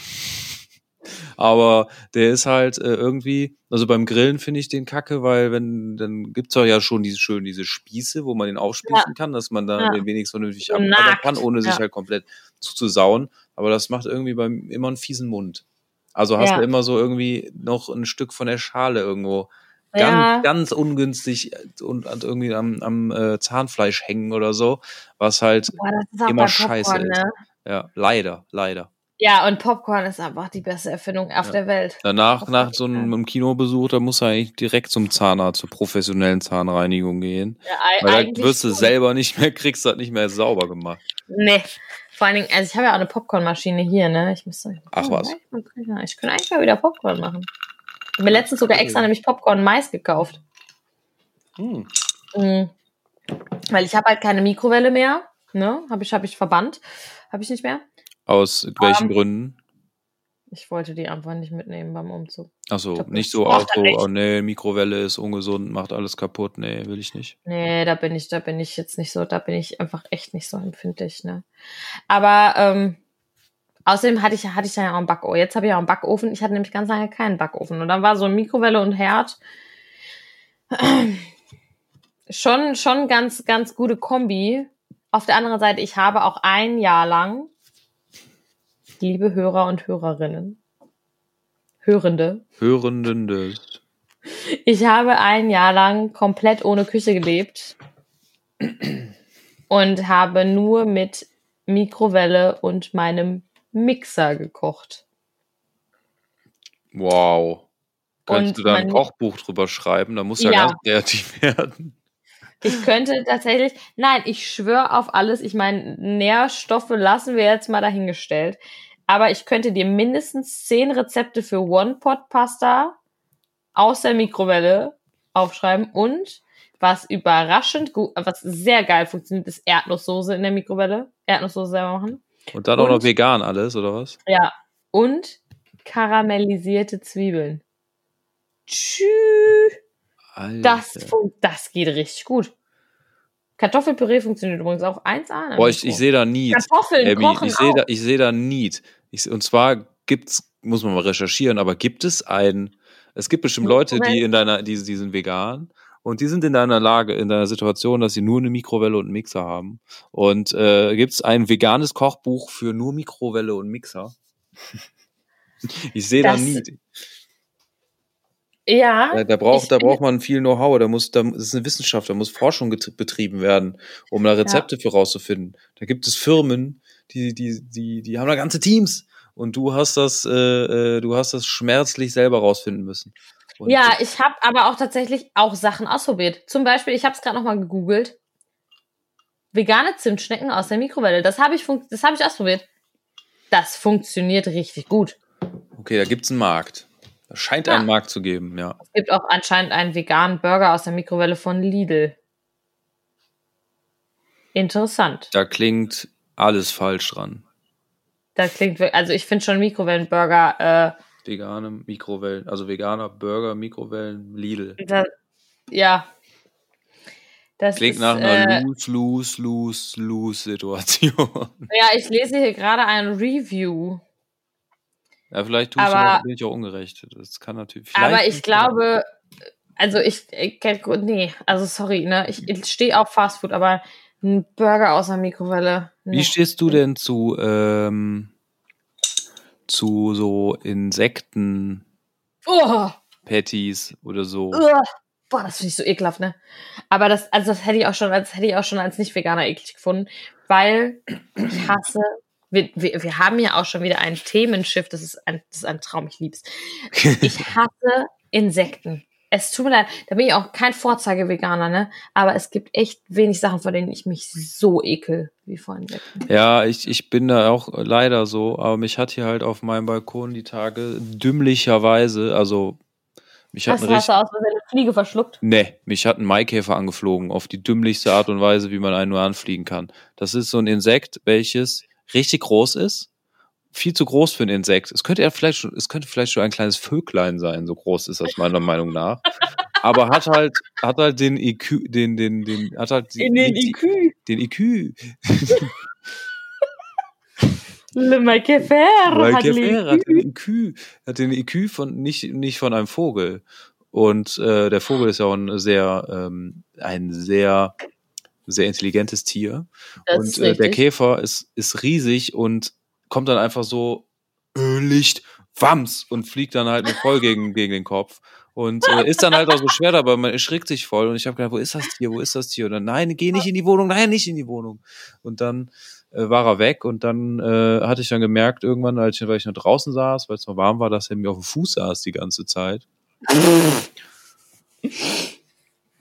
[SPEAKER 2] Aber der ist halt äh, irgendwie, also beim Grillen finde ich den kacke, weil wenn, dann gibt's doch ja schon diese schön diese Spieße, wo man den aufspießen
[SPEAKER 1] Ja.
[SPEAKER 2] kann, dass man da
[SPEAKER 1] Ja.
[SPEAKER 2] den wenigstens vernünftig
[SPEAKER 1] nackt.
[SPEAKER 2] kann, ohne sich
[SPEAKER 1] Ja.
[SPEAKER 2] halt komplett zuzusauen. Aber das macht irgendwie beim immer einen fiesen Mund. Also hast du immer so irgendwie noch ein Stück von der Schale irgendwo ganz, ganz ungünstig und, und irgendwie am, am äh, Zahnfleisch hängen oder so, was halt immer scheiße
[SPEAKER 1] Popcorn,
[SPEAKER 2] ist.
[SPEAKER 1] ne?
[SPEAKER 2] ja leider, leider.
[SPEAKER 1] Ja, und Popcorn ist einfach die beste Erfindung auf
[SPEAKER 2] Ja.
[SPEAKER 1] der Welt.
[SPEAKER 2] Danach,
[SPEAKER 1] Auf
[SPEAKER 2] nach so einem Kinobesuch, da muss er eigentlich direkt zum Zahnarzt, zur professionellen Zahnreinigung gehen.
[SPEAKER 1] Ja, ei-
[SPEAKER 2] Weil da wirst du selber nicht mehr, kriegst das nicht mehr sauber gemacht.
[SPEAKER 1] Nee. Vor allen Dingen, also ich habe ja auch eine Popcornmaschine hier, ne? Ich müsste.
[SPEAKER 2] Ach, was.
[SPEAKER 1] Ich könnte eigentlich mal wieder Popcorn machen. Ich habe mir letztens sogar extra nämlich Popcorn Mais gekauft.
[SPEAKER 2] Hm.
[SPEAKER 1] Mhm. Weil ich habe halt keine Mikrowelle mehr. Ne? Habe ich, hab ich verbannt. Habe ich nicht mehr.
[SPEAKER 2] Aus welchen
[SPEAKER 1] Ähm,
[SPEAKER 2] Gründen?
[SPEAKER 1] Ich wollte die einfach nicht mitnehmen beim Umzug.
[SPEAKER 2] Achso, nicht so auch so, oh nee, Mikrowelle ist ungesund, macht alles kaputt. Nee, will ich nicht.
[SPEAKER 1] Nee, da bin ich, da bin ich jetzt nicht so, da bin ich einfach echt nicht so empfindlich, ne. Aber ähm, außerdem hatte ich, hatte ich ja auch einen Backofen. Jetzt habe ich auch einen Backofen. Ich hatte nämlich ganz lange keinen Backofen. Und dann war so Mikrowelle und Herd schon, schon ganz, ganz gute Kombi. Auf der anderen Seite, ich habe auch ein Jahr lang, liebe Hörer und Hörerinnen, Hörende,
[SPEAKER 2] Hörenden.
[SPEAKER 1] Ich habe ein Jahr lang komplett ohne Küche gelebt und habe nur mit Mikrowelle und meinem Mixer gekocht.
[SPEAKER 2] Wow. Könntest
[SPEAKER 1] Und
[SPEAKER 2] du da ein Kochbuch drüber schreiben? Da musst du ja,
[SPEAKER 1] Ja.
[SPEAKER 2] ganz kreativ werden.
[SPEAKER 1] Ich könnte tatsächlich, nein, ich schwöre auf alles. Ich meine, Nährstoffe lassen wir jetzt mal dahingestellt. Aber ich könnte dir mindestens zehn Rezepte für One-Pot-Pasta aus der Mikrowelle aufschreiben und was überraschend gut, was sehr geil funktioniert, ist Erdnusssoße in der Mikrowelle. Erdnusssoße selber machen.
[SPEAKER 2] Und dann auch noch
[SPEAKER 1] Und-
[SPEAKER 2] vegan alles, oder was?
[SPEAKER 1] Ja. Und karamellisierte Zwiebeln. Tschüss. Das, das geht richtig gut. Kartoffelpüree funktioniert übrigens auch 1A. in der
[SPEAKER 2] Boah, ich, ich sehe da Need.
[SPEAKER 1] Kartoffeln
[SPEAKER 2] Abby,
[SPEAKER 1] kochen
[SPEAKER 2] ich sehe da, ich sehe da Need. Ich, und zwar gibt's, muss man mal recherchieren, aber gibt es ein, es gibt bestimmt Leute, die in deiner, die, die sind vegan und die sind in deiner Lage, in deiner Situation, dass sie nur eine Mikrowelle und einen Mixer haben. Und äh, gibt es ein veganes Kochbuch für nur Mikrowelle und Mixer? ich sehe da Need.
[SPEAKER 1] Ja.
[SPEAKER 2] Da, da braucht,
[SPEAKER 1] ich
[SPEAKER 2] da braucht man viel Know-how, da muss, da das ist eine Wissenschaft, da muss Forschung betrieben werden, um da Rezepte für rauszufinden. Da gibt es Firmen, die, die, die, die haben da ganze Teams und du hast das, äh, äh, du hast das schmerzlich selber rausfinden müssen. Und
[SPEAKER 1] Ja, ich habe aber auch tatsächlich auch Sachen ausprobiert. Zum Beispiel, ich habe es gerade nochmal gegoogelt. Vegane Zimtschnecken aus der Mikrowelle. Das habe ich, das habe ich ausprobiert. Das funktioniert richtig gut.
[SPEAKER 2] Okay, da gibt's einen Markt. Da scheint
[SPEAKER 1] Ja.
[SPEAKER 2] einen Markt zu geben, ja.
[SPEAKER 1] Es gibt auch anscheinend einen veganen Burger aus der Mikrowelle von Lidl. Interessant.
[SPEAKER 2] Da klingt alles falsch dran.
[SPEAKER 1] Da klingt, also ich finde schon Mikrowellenburger,
[SPEAKER 2] Vegane Mikrowellen, also veganer Burger, Mikrowellen, Lidl.
[SPEAKER 1] äh, da, ja. Das
[SPEAKER 2] Klingt
[SPEAKER 1] ist,
[SPEAKER 2] nach einer
[SPEAKER 1] äh,
[SPEAKER 2] lose, lose, lose, lose Situation.
[SPEAKER 1] Ja, ich lese hier gerade ein Review.
[SPEAKER 2] Ja, vielleicht tue ich
[SPEAKER 1] Aber-
[SPEAKER 2] auch, bin ich auch ungerecht. Das kann natürlich.
[SPEAKER 1] Aber ich glaube, also ich, ich nee, also sorry, ne, ich, ich stehe auf Fastfood, aber ein Burger aus der Mikrowelle.
[SPEAKER 2] Wie stehst du denn zu, ähm, zu so Insekten-Patties
[SPEAKER 1] Oh,
[SPEAKER 2] oder so?
[SPEAKER 1] uah, boah, das finde ich so ekelhaft, ne? Aber das, also das hätte ich auch schon, als hätte ich auch schon als Nicht-Veganer eklig gefunden, weil ich hasse. Wir, wir, wir haben ja auch schon wieder ein Themenschiff, das ist ein, das ist ein Traum, ich lieb's. Ich hasse Insekten. Es tut mir leid, da bin ich auch kein Vorzeige-Veganer, ne? Aber es gibt echt wenig Sachen, vor denen ich mich so ekel wie vor Insekten.
[SPEAKER 2] Ja, ich, ich bin da auch leider so, aber mich hat hier halt auf meinem Balkon die Tage dümmlicherweise, also mich hat
[SPEAKER 1] Hast,
[SPEAKER 2] ein
[SPEAKER 1] hast du aus eine Fliege verschluckt?
[SPEAKER 2] nee, mich hat ein Maikäfer angeflogen, auf die dümmlichste Art und Weise, wie man einen nur anfliegen kann. Das ist so ein Insekt, welches richtig groß ist viel zu groß für ein Insekt. Es könnte ja vielleicht schon, es könnte vielleicht schon ein kleines Vöglein sein, so groß ist das meiner Meinung nach. Aber hat halt, hat halt den IQ, den, den, den, hat halt
[SPEAKER 1] In den IQ.
[SPEAKER 2] den IQ.
[SPEAKER 1] Le Michael Fer
[SPEAKER 2] Weil
[SPEAKER 1] hat
[SPEAKER 2] hat den IQ, hat den IQ von nicht nicht von einem Vogel. Und äh, der Vogel ist ja auch ein sehr ähm, ein sehr sehr intelligentes Tier.
[SPEAKER 1] Das
[SPEAKER 2] und äh, der. Käfer ist ist riesig und kommt dann einfach so Licht Wams und fliegt dann halt voll gegen gegen den Kopf. Und äh, ist dann halt auch so schwer dabei, man erschrickt sich voll. Und ich habe gedacht, wo ist das Tier, wo ist das Tier? Und dann, nein, geh nicht in die Wohnung, nein, nicht in die Wohnung. Und dann äh, war er weg und dann äh, hatte ich dann gemerkt, irgendwann, als ich, weil ich noch draußen saß, weil es noch warm war, dass er mir auf dem Fuß saß die ganze Zeit.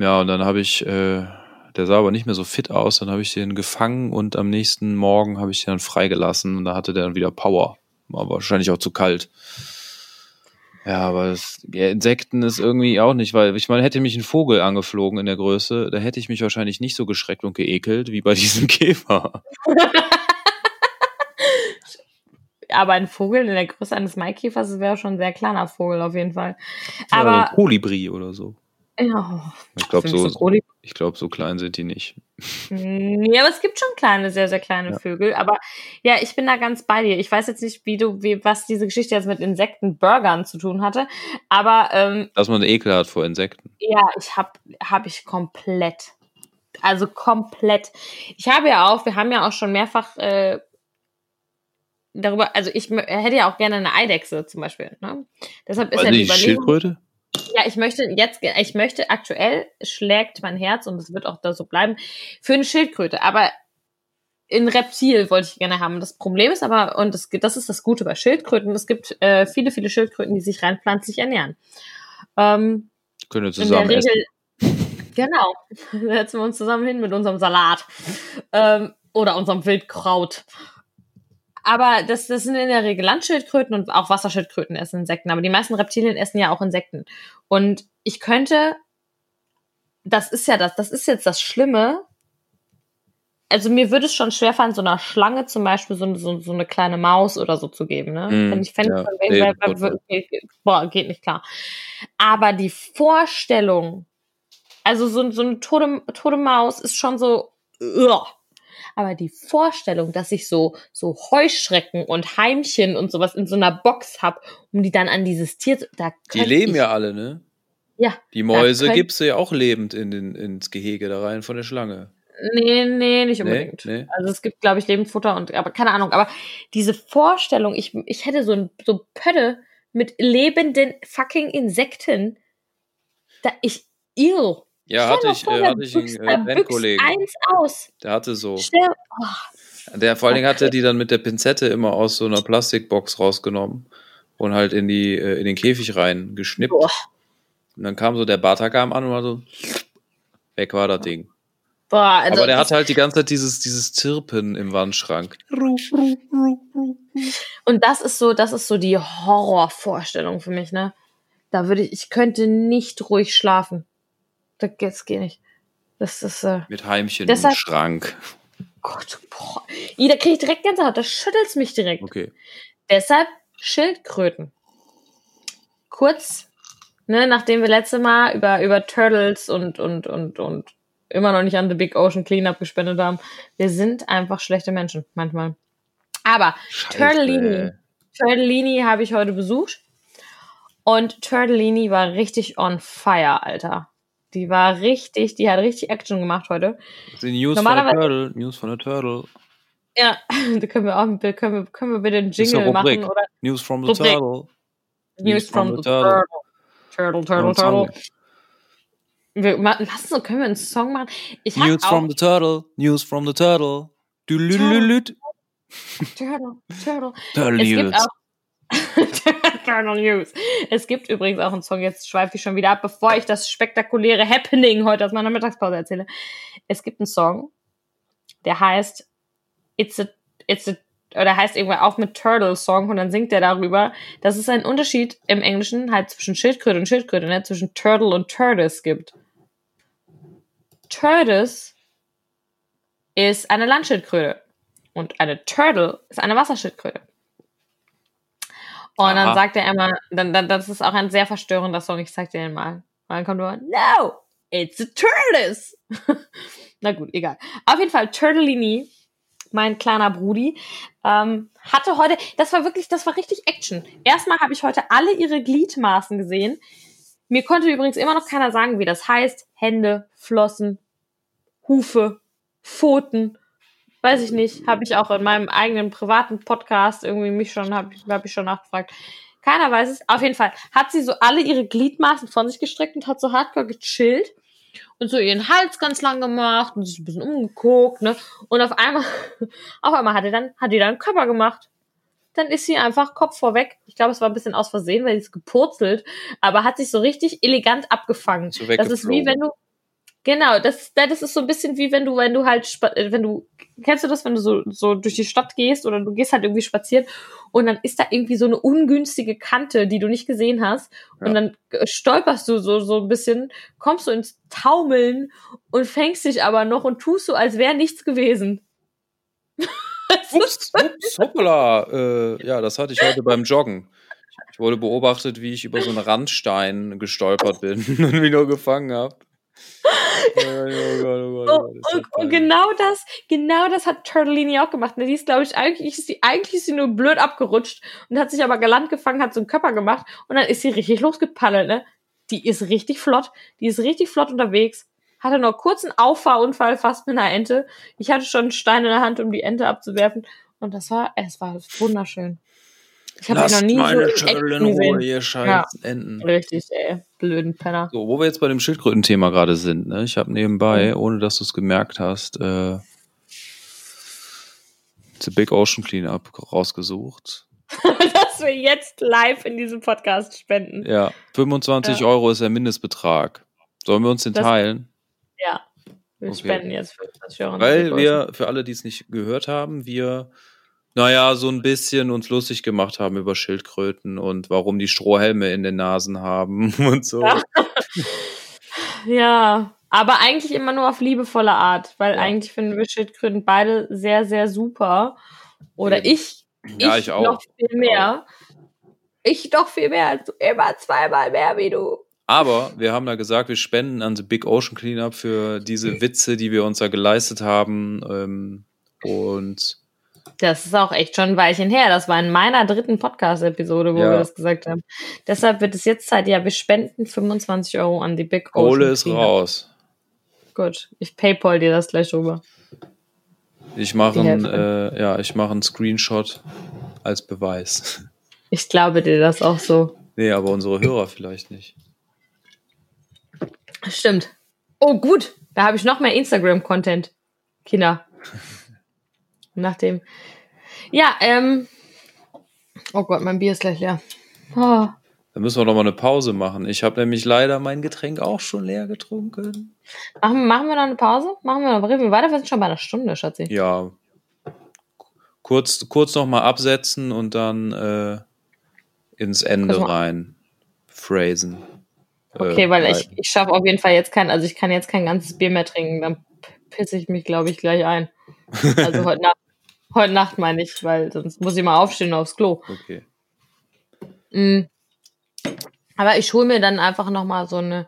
[SPEAKER 2] Ja, und dann habe ich, äh, der sah aber nicht mehr so fit aus, dann habe ich den gefangen und am nächsten Morgen habe ich den dann freigelassen und da hatte der dann wieder Power. War wahrscheinlich auch zu kalt. Ja, aber das, ja, Insekten ist irgendwie auch nicht, weil ich meine, hätte mich ein Vogel angeflogen in der Größe, da hätte ich mich wahrscheinlich nicht so geschreckt und geekelt wie bei diesem Käfer.
[SPEAKER 1] Aber ein Vogel in der Größe eines Maikäfers wäre schon ein sehr kleiner Vogel auf jeden Fall.
[SPEAKER 2] Ja,
[SPEAKER 1] Aber
[SPEAKER 2] so ein Kolibri oder so.
[SPEAKER 1] Ja,
[SPEAKER 2] Ich glaube, so,
[SPEAKER 1] so
[SPEAKER 2] ich glaube, so klein sind die nicht.
[SPEAKER 1] Nee, aber es gibt schon kleine, sehr, sehr kleine
[SPEAKER 2] Ja.
[SPEAKER 1] Vögel. Aber ja, ich bin da ganz bei dir. Ich weiß jetzt nicht, wie du, wie, was diese Geschichte jetzt mit Insektenburgern zu tun hatte. Aber ähm,
[SPEAKER 2] Dass man Ekel hat vor Insekten.
[SPEAKER 1] ja, ich hab, hab ich komplett. Also komplett. Ich habe ja auch, wir haben ja auch schon mehrfach äh, darüber, also ich hätte ja auch gerne eine Eidechse zum Beispiel. Ne? Deshalb ist
[SPEAKER 2] Also
[SPEAKER 1] ja die Überlegung.
[SPEAKER 2] Schildkröte?
[SPEAKER 1] Ja, ich möchte jetzt, ich möchte aktuell schlägt mein Herz und es wird auch da so bleiben für eine Schildkröte. Aber in Reptil wollte ich gerne haben. Das Problem ist aber, und das, das ist das Gute bei Schildkröten, es gibt äh, viele, viele Schildkröten, die sich rein pflanzlich ernähren. Ähm,
[SPEAKER 2] Können wir
[SPEAKER 1] in der
[SPEAKER 2] zusammen essen.
[SPEAKER 1] Regel, genau, setzen wir uns zusammen hin mit unserem Salat ähm, oder unserem Wildkraut. Aber das, das sind in der Regel Landschildkröten und auch Wasserschildkröten essen Insekten. Aber die meisten Reptilien essen ja auch Insekten. Und ich könnte, das ist ja das, das ist jetzt das Schlimme. Also mir würde es schon schwerfallen, so einer Schlange zum Beispiel so, so, so eine kleine Maus oder so zu geben. Ne?
[SPEAKER 2] Mm,
[SPEAKER 1] Fänd ich, fänd
[SPEAKER 2] ja,
[SPEAKER 1] ich schon,
[SPEAKER 2] nee,
[SPEAKER 1] weil, boah, geht nicht klar. Aber die Vorstellung, also so, so eine tote, tote Maus ist schon so, ugh. Aber die Vorstellung, dass ich so, so Heuschrecken und Heimchen und sowas in so einer Box hab, um die dann an dieses Tier zu, da
[SPEAKER 2] Die leben
[SPEAKER 1] ich,
[SPEAKER 2] ja alle, ne?
[SPEAKER 1] Ja,
[SPEAKER 2] Die Mäuse gibst du ja auch lebend in den, ins Gehege da rein von der Schlange.
[SPEAKER 1] Nee, nee, nicht
[SPEAKER 2] Nee,
[SPEAKER 1] unbedingt.
[SPEAKER 2] nee.
[SPEAKER 1] Also es gibt, glaube ich, Lebendfutter und, aber keine Ahnung. Aber diese Vorstellung, ich, ich hätte so ein so Pötte mit lebenden fucking Insekten. Da ich, ew.
[SPEAKER 2] Ja,
[SPEAKER 1] Stell
[SPEAKER 2] hatte ich,
[SPEAKER 1] vor,
[SPEAKER 2] äh, hatte ich einen äh, Bandkollegen.
[SPEAKER 1] eins aus.
[SPEAKER 2] Der hatte so.
[SPEAKER 1] Stell, oh,
[SPEAKER 2] Der vor allen Dingen hat er die dann mit der Pinzette immer aus so einer Plastikbox rausgenommen und halt in die äh, in den Käfig rein geschnippt.
[SPEAKER 1] Boah.
[SPEAKER 2] Und dann kam so der Batagam an und war so weg war das Ding.
[SPEAKER 1] boah, also
[SPEAKER 2] Aber der
[SPEAKER 1] das,
[SPEAKER 2] hat halt die ganze Zeit dieses dieses Zirpen im Wandschrank.
[SPEAKER 1] und das ist so, das ist so die Horrorvorstellung für mich, ne? Da würde ich, ich könnte nicht ruhig schlafen. Das, das geht nicht. Das ist, äh,
[SPEAKER 2] Mit Heimchen
[SPEAKER 1] Deshalb-
[SPEAKER 2] im Schrank.
[SPEAKER 1] Gott, boah. Ih, Da kriege ich direkt ganz Haut, das schüttelt's mich direkt.
[SPEAKER 2] Okay.
[SPEAKER 1] Deshalb Schildkröten. Kurz, ne, nachdem wir letzte Mal über, über Turtles und, und, und, und immer noch nicht an The Big Ocean Cleanup gespendet haben. Wir sind einfach schlechte Menschen, manchmal. Aber Turtellini, Turtellini habe ich heute besucht. Und Turtellini war richtig on fire, Alter. Die war richtig, die hat richtig Action gemacht heute.
[SPEAKER 2] Die News von der Turtle. News von der Turtle.
[SPEAKER 1] Ja, da können wir auch, können wir, können wir bitte einen Jingle machen oder
[SPEAKER 2] News from the
[SPEAKER 1] Rubrik.
[SPEAKER 2] Turtle.
[SPEAKER 1] News from the Turtle. Turtle, Turtle,
[SPEAKER 2] Song.
[SPEAKER 1] Turtle. Wir lass uns, können wir einen Song machen? Ich
[SPEAKER 2] News from the Turtle. News from the Turtle. Dülülülüt.
[SPEAKER 1] Turtle, Turtle.
[SPEAKER 2] Turtle
[SPEAKER 1] Es gibt
[SPEAKER 2] News.
[SPEAKER 1] auch Turtle News. Es gibt übrigens auch einen Song, jetzt schweife ich schon wieder ab, bevor ich das spektakuläre Happening heute aus meiner Mittagspause erzähle. Es gibt einen Song, der heißt It's a, it's a, oder heißt irgendwann auch mit Turtle Song und dann singt er darüber, dass es einen Unterschied im Englischen halt zwischen Schildkröte und Schildkröte, ne, zwischen Turtle und Tortoise gibt. Tortoise ist eine Landschildkröte und eine Turtle ist eine Wasserschildkröte. Und dann
[SPEAKER 2] Aha.
[SPEAKER 1] sagt er immer, dann, dann, das ist auch ein sehr verstörender Song, ich zeig dir den mal. Und dann kommt nur, no, it's a tortoise. Na gut, egal. Auf jeden Fall, Turtlini, mein kleiner Brudi, ähm, hatte heute, das war wirklich, das war richtig Action. Erstmal habe ich heute alle ihre Gliedmaßen gesehen. Mir konnte übrigens immer noch keiner sagen, wie das heißt. Hände, Flossen, Hufe, Pfoten, weiß ich nicht. Habe ich auch in meinem eigenen privaten Podcast irgendwie mich schon, habe hab ich schon nachgefragt. Keiner weiß es. Auf jeden Fall hat sie so alle ihre Gliedmaßen von sich gestreckt und hat so hardcore gechillt und so ihren Hals ganz lang gemacht und sich ein bisschen umgeguckt, ne? Und auf einmal, auf einmal hat die dann, hat die dann einen Körper gemacht. Dann ist sie einfach Kopf vorweg. Ich glaube, es war ein bisschen aus Versehen, weil sie ist gepurzelt, aber hat sich so richtig elegant abgefangen.
[SPEAKER 2] So
[SPEAKER 1] Das ist wie wenn du Genau, das, das ist so ein bisschen wie wenn du, wenn du halt, äh, wenn du, kennst du das, wenn du so, so durch die Stadt gehst oder du gehst halt irgendwie spazieren und dann ist da irgendwie so eine ungünstige Kante, die du nicht gesehen hast
[SPEAKER 2] Ja.
[SPEAKER 1] und dann äh, stolperst du so, so ein bisschen, kommst du ins Taumeln und fängst dich aber noch und tust so, als wäre nichts gewesen.
[SPEAKER 2] Ups, ups, hoppala. Äh, ja, das hatte ich heute beim Joggen. Ich wurde beobachtet, wie ich über so einen Randstein gestolpert bin und mich nur gefangen habe. Oh oh oh
[SPEAKER 1] und, genau das, genau das hat Turtlini auch gemacht. Ne? Die ist, glaube ich, eigentlich ist sie, eigentlich ist sie nur blöd abgerutscht und hat sich aber galant gefangen, hat so einen Körper gemacht und dann ist sie richtig losgepaddelt, ne? Die ist richtig flott. Die ist richtig flott unterwegs. Hatte nur kurz einen Auffahrunfall fast mit einer Ente. Ich hatte schon einen Stein in der Hand, um die Ente abzuwerfen. Und das war, es war wunderschön. Ich habe noch
[SPEAKER 2] Lasst
[SPEAKER 1] nie so
[SPEAKER 2] meine
[SPEAKER 1] in
[SPEAKER 2] Turtle in Ruhe, ihr scheiß
[SPEAKER 1] Ja.
[SPEAKER 2] Enten.
[SPEAKER 1] Richtig, ey. Blöden Penner.
[SPEAKER 2] So, wo wir jetzt bei dem Schildkrötenthema gerade sind, ne? Ich habe nebenbei, ohne dass du es gemerkt hast, äh, The Big Ocean Cleanup rausgesucht.
[SPEAKER 1] Dass wir jetzt live in diesem Podcast spenden.
[SPEAKER 2] Ja, 25
[SPEAKER 1] Ja.
[SPEAKER 2] Euro ist der Mindestbetrag. Sollen wir uns den
[SPEAKER 1] Das-
[SPEAKER 2] teilen?
[SPEAKER 1] Ja. Wir
[SPEAKER 2] Okay.
[SPEAKER 1] spenden jetzt für das Hören.
[SPEAKER 2] Weil wir, für alle, die es nicht gehört haben, wir, naja, so ein bisschen uns lustig gemacht haben über Schildkröten und warum die Strohhelme in den Nasen haben und so.
[SPEAKER 1] Ja. Ja, aber eigentlich immer nur auf liebevolle Art, weil
[SPEAKER 2] Ja.
[SPEAKER 1] eigentlich finden wir Schildkröten beide sehr, sehr super. Oder ich,
[SPEAKER 2] Ja,
[SPEAKER 1] ich,
[SPEAKER 2] ich auch.
[SPEAKER 1] noch viel mehr. Ich doch viel mehr als du. Immer zweimal mehr wie du.
[SPEAKER 2] Aber wir haben da gesagt, wir spenden an The Big Ocean Cleanup für diese Witze, die wir uns da geleistet haben. Ähm, und
[SPEAKER 1] Das ist auch echt schon ein Weilchen her. Das war in meiner dritten Podcast-Episode, wo
[SPEAKER 2] Ja.
[SPEAKER 1] wir das gesagt haben. Deshalb wird es jetzt Zeit, ja, wir spenden 25 Euro an die Big Ocean.
[SPEAKER 2] Kohle ist
[SPEAKER 1] Cleanup.
[SPEAKER 2] raus.
[SPEAKER 1] Gut, ich paypal dir das gleich rüber.
[SPEAKER 2] Ich mache einen, äh, ja, ich mache einen Screenshot als Beweis.
[SPEAKER 1] Ich glaube dir das auch so.
[SPEAKER 2] nee, aber unsere Hörer vielleicht nicht.
[SPEAKER 1] Stimmt. Oh, gut. Da habe ich noch mehr Instagram-Content. Kinder. Nachdem. Ja, ähm. Oh Gott, mein Bier ist gleich leer. Oh.
[SPEAKER 2] Da müssen wir noch mal eine Pause machen. Ich habe nämlich leider mein Getränk auch schon leer getrunken.
[SPEAKER 1] Machen, machen wir noch eine Pause? Machen wir noch, reden wir weiter? Wir sind schon bei einer Stunde, Schatzi.
[SPEAKER 2] Ja. Kurz, kurz noch mal absetzen und dann äh, ins Ende rein phrasen.
[SPEAKER 1] Okay,
[SPEAKER 2] Äh,
[SPEAKER 1] weil ich,
[SPEAKER 2] leiten.
[SPEAKER 1] ich schaffe auf jeden Fall jetzt kein, also ich kann jetzt kein ganzes Bier mehr trinken, dann pisse ich mich, glaube ich, gleich ein. Also heute Nacht, heute Nacht meine ich, weil sonst muss ich mal aufstehen aufs Klo.
[SPEAKER 2] Okay.
[SPEAKER 1] Mm. Aber ich hole mir dann einfach noch mal so eine,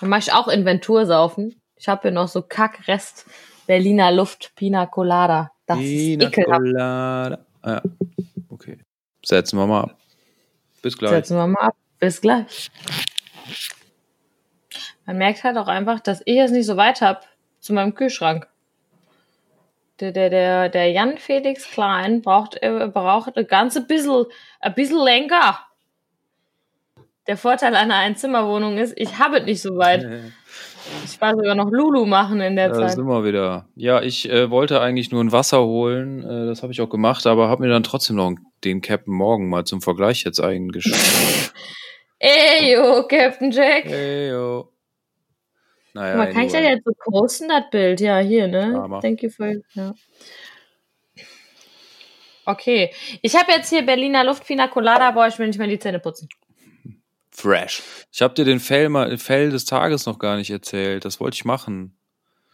[SPEAKER 1] dann mache ich auch Inventur saufen. Ich habe hier noch so Kackrest Berliner Luft Pina Colada. Das
[SPEAKER 2] Pina
[SPEAKER 1] ist ekelhaft.
[SPEAKER 2] Colada. Ah, okay. Setzen wir mal ab. Bis gleich.
[SPEAKER 1] Setzen wir mal ab. Bis gleich. Man merkt halt auch einfach, dass ich es nicht so weit habe zu meinem Kühlschrank. Der, der, der, der Jan Felix Klein braucht, äh, braucht ein ganze bisschen, ein bisschen länger. Der Vorteil einer Einzimmerwohnung ist, ich habe es nicht so weit. Ich war sogar noch Lulu machen in der
[SPEAKER 2] Da
[SPEAKER 1] Zeit.
[SPEAKER 2] sind wir wieder. Ja, ich äh, wollte eigentlich nur ein Wasser holen. Äh, das habe ich auch gemacht, aber habe mir dann trotzdem noch den Captain Morgan mal zum Vergleich jetzt eingeschrieben.
[SPEAKER 1] Ey, yo, Captain Jack.
[SPEAKER 2] hey, yo. Naja,
[SPEAKER 1] mal, kann ich das jetzt so posten, das Bild? Ja, hier, ne?
[SPEAKER 2] Mach.
[SPEAKER 1] Thank you for, ja. Okay, ich habe jetzt hier Berliner Luft Pina Colada, boah, ich will nicht mehr die Zähne putzen.
[SPEAKER 2] Fresh. Ich habe dir den Fail, mal, Fail des Tages noch gar nicht erzählt. Das wollte ich machen.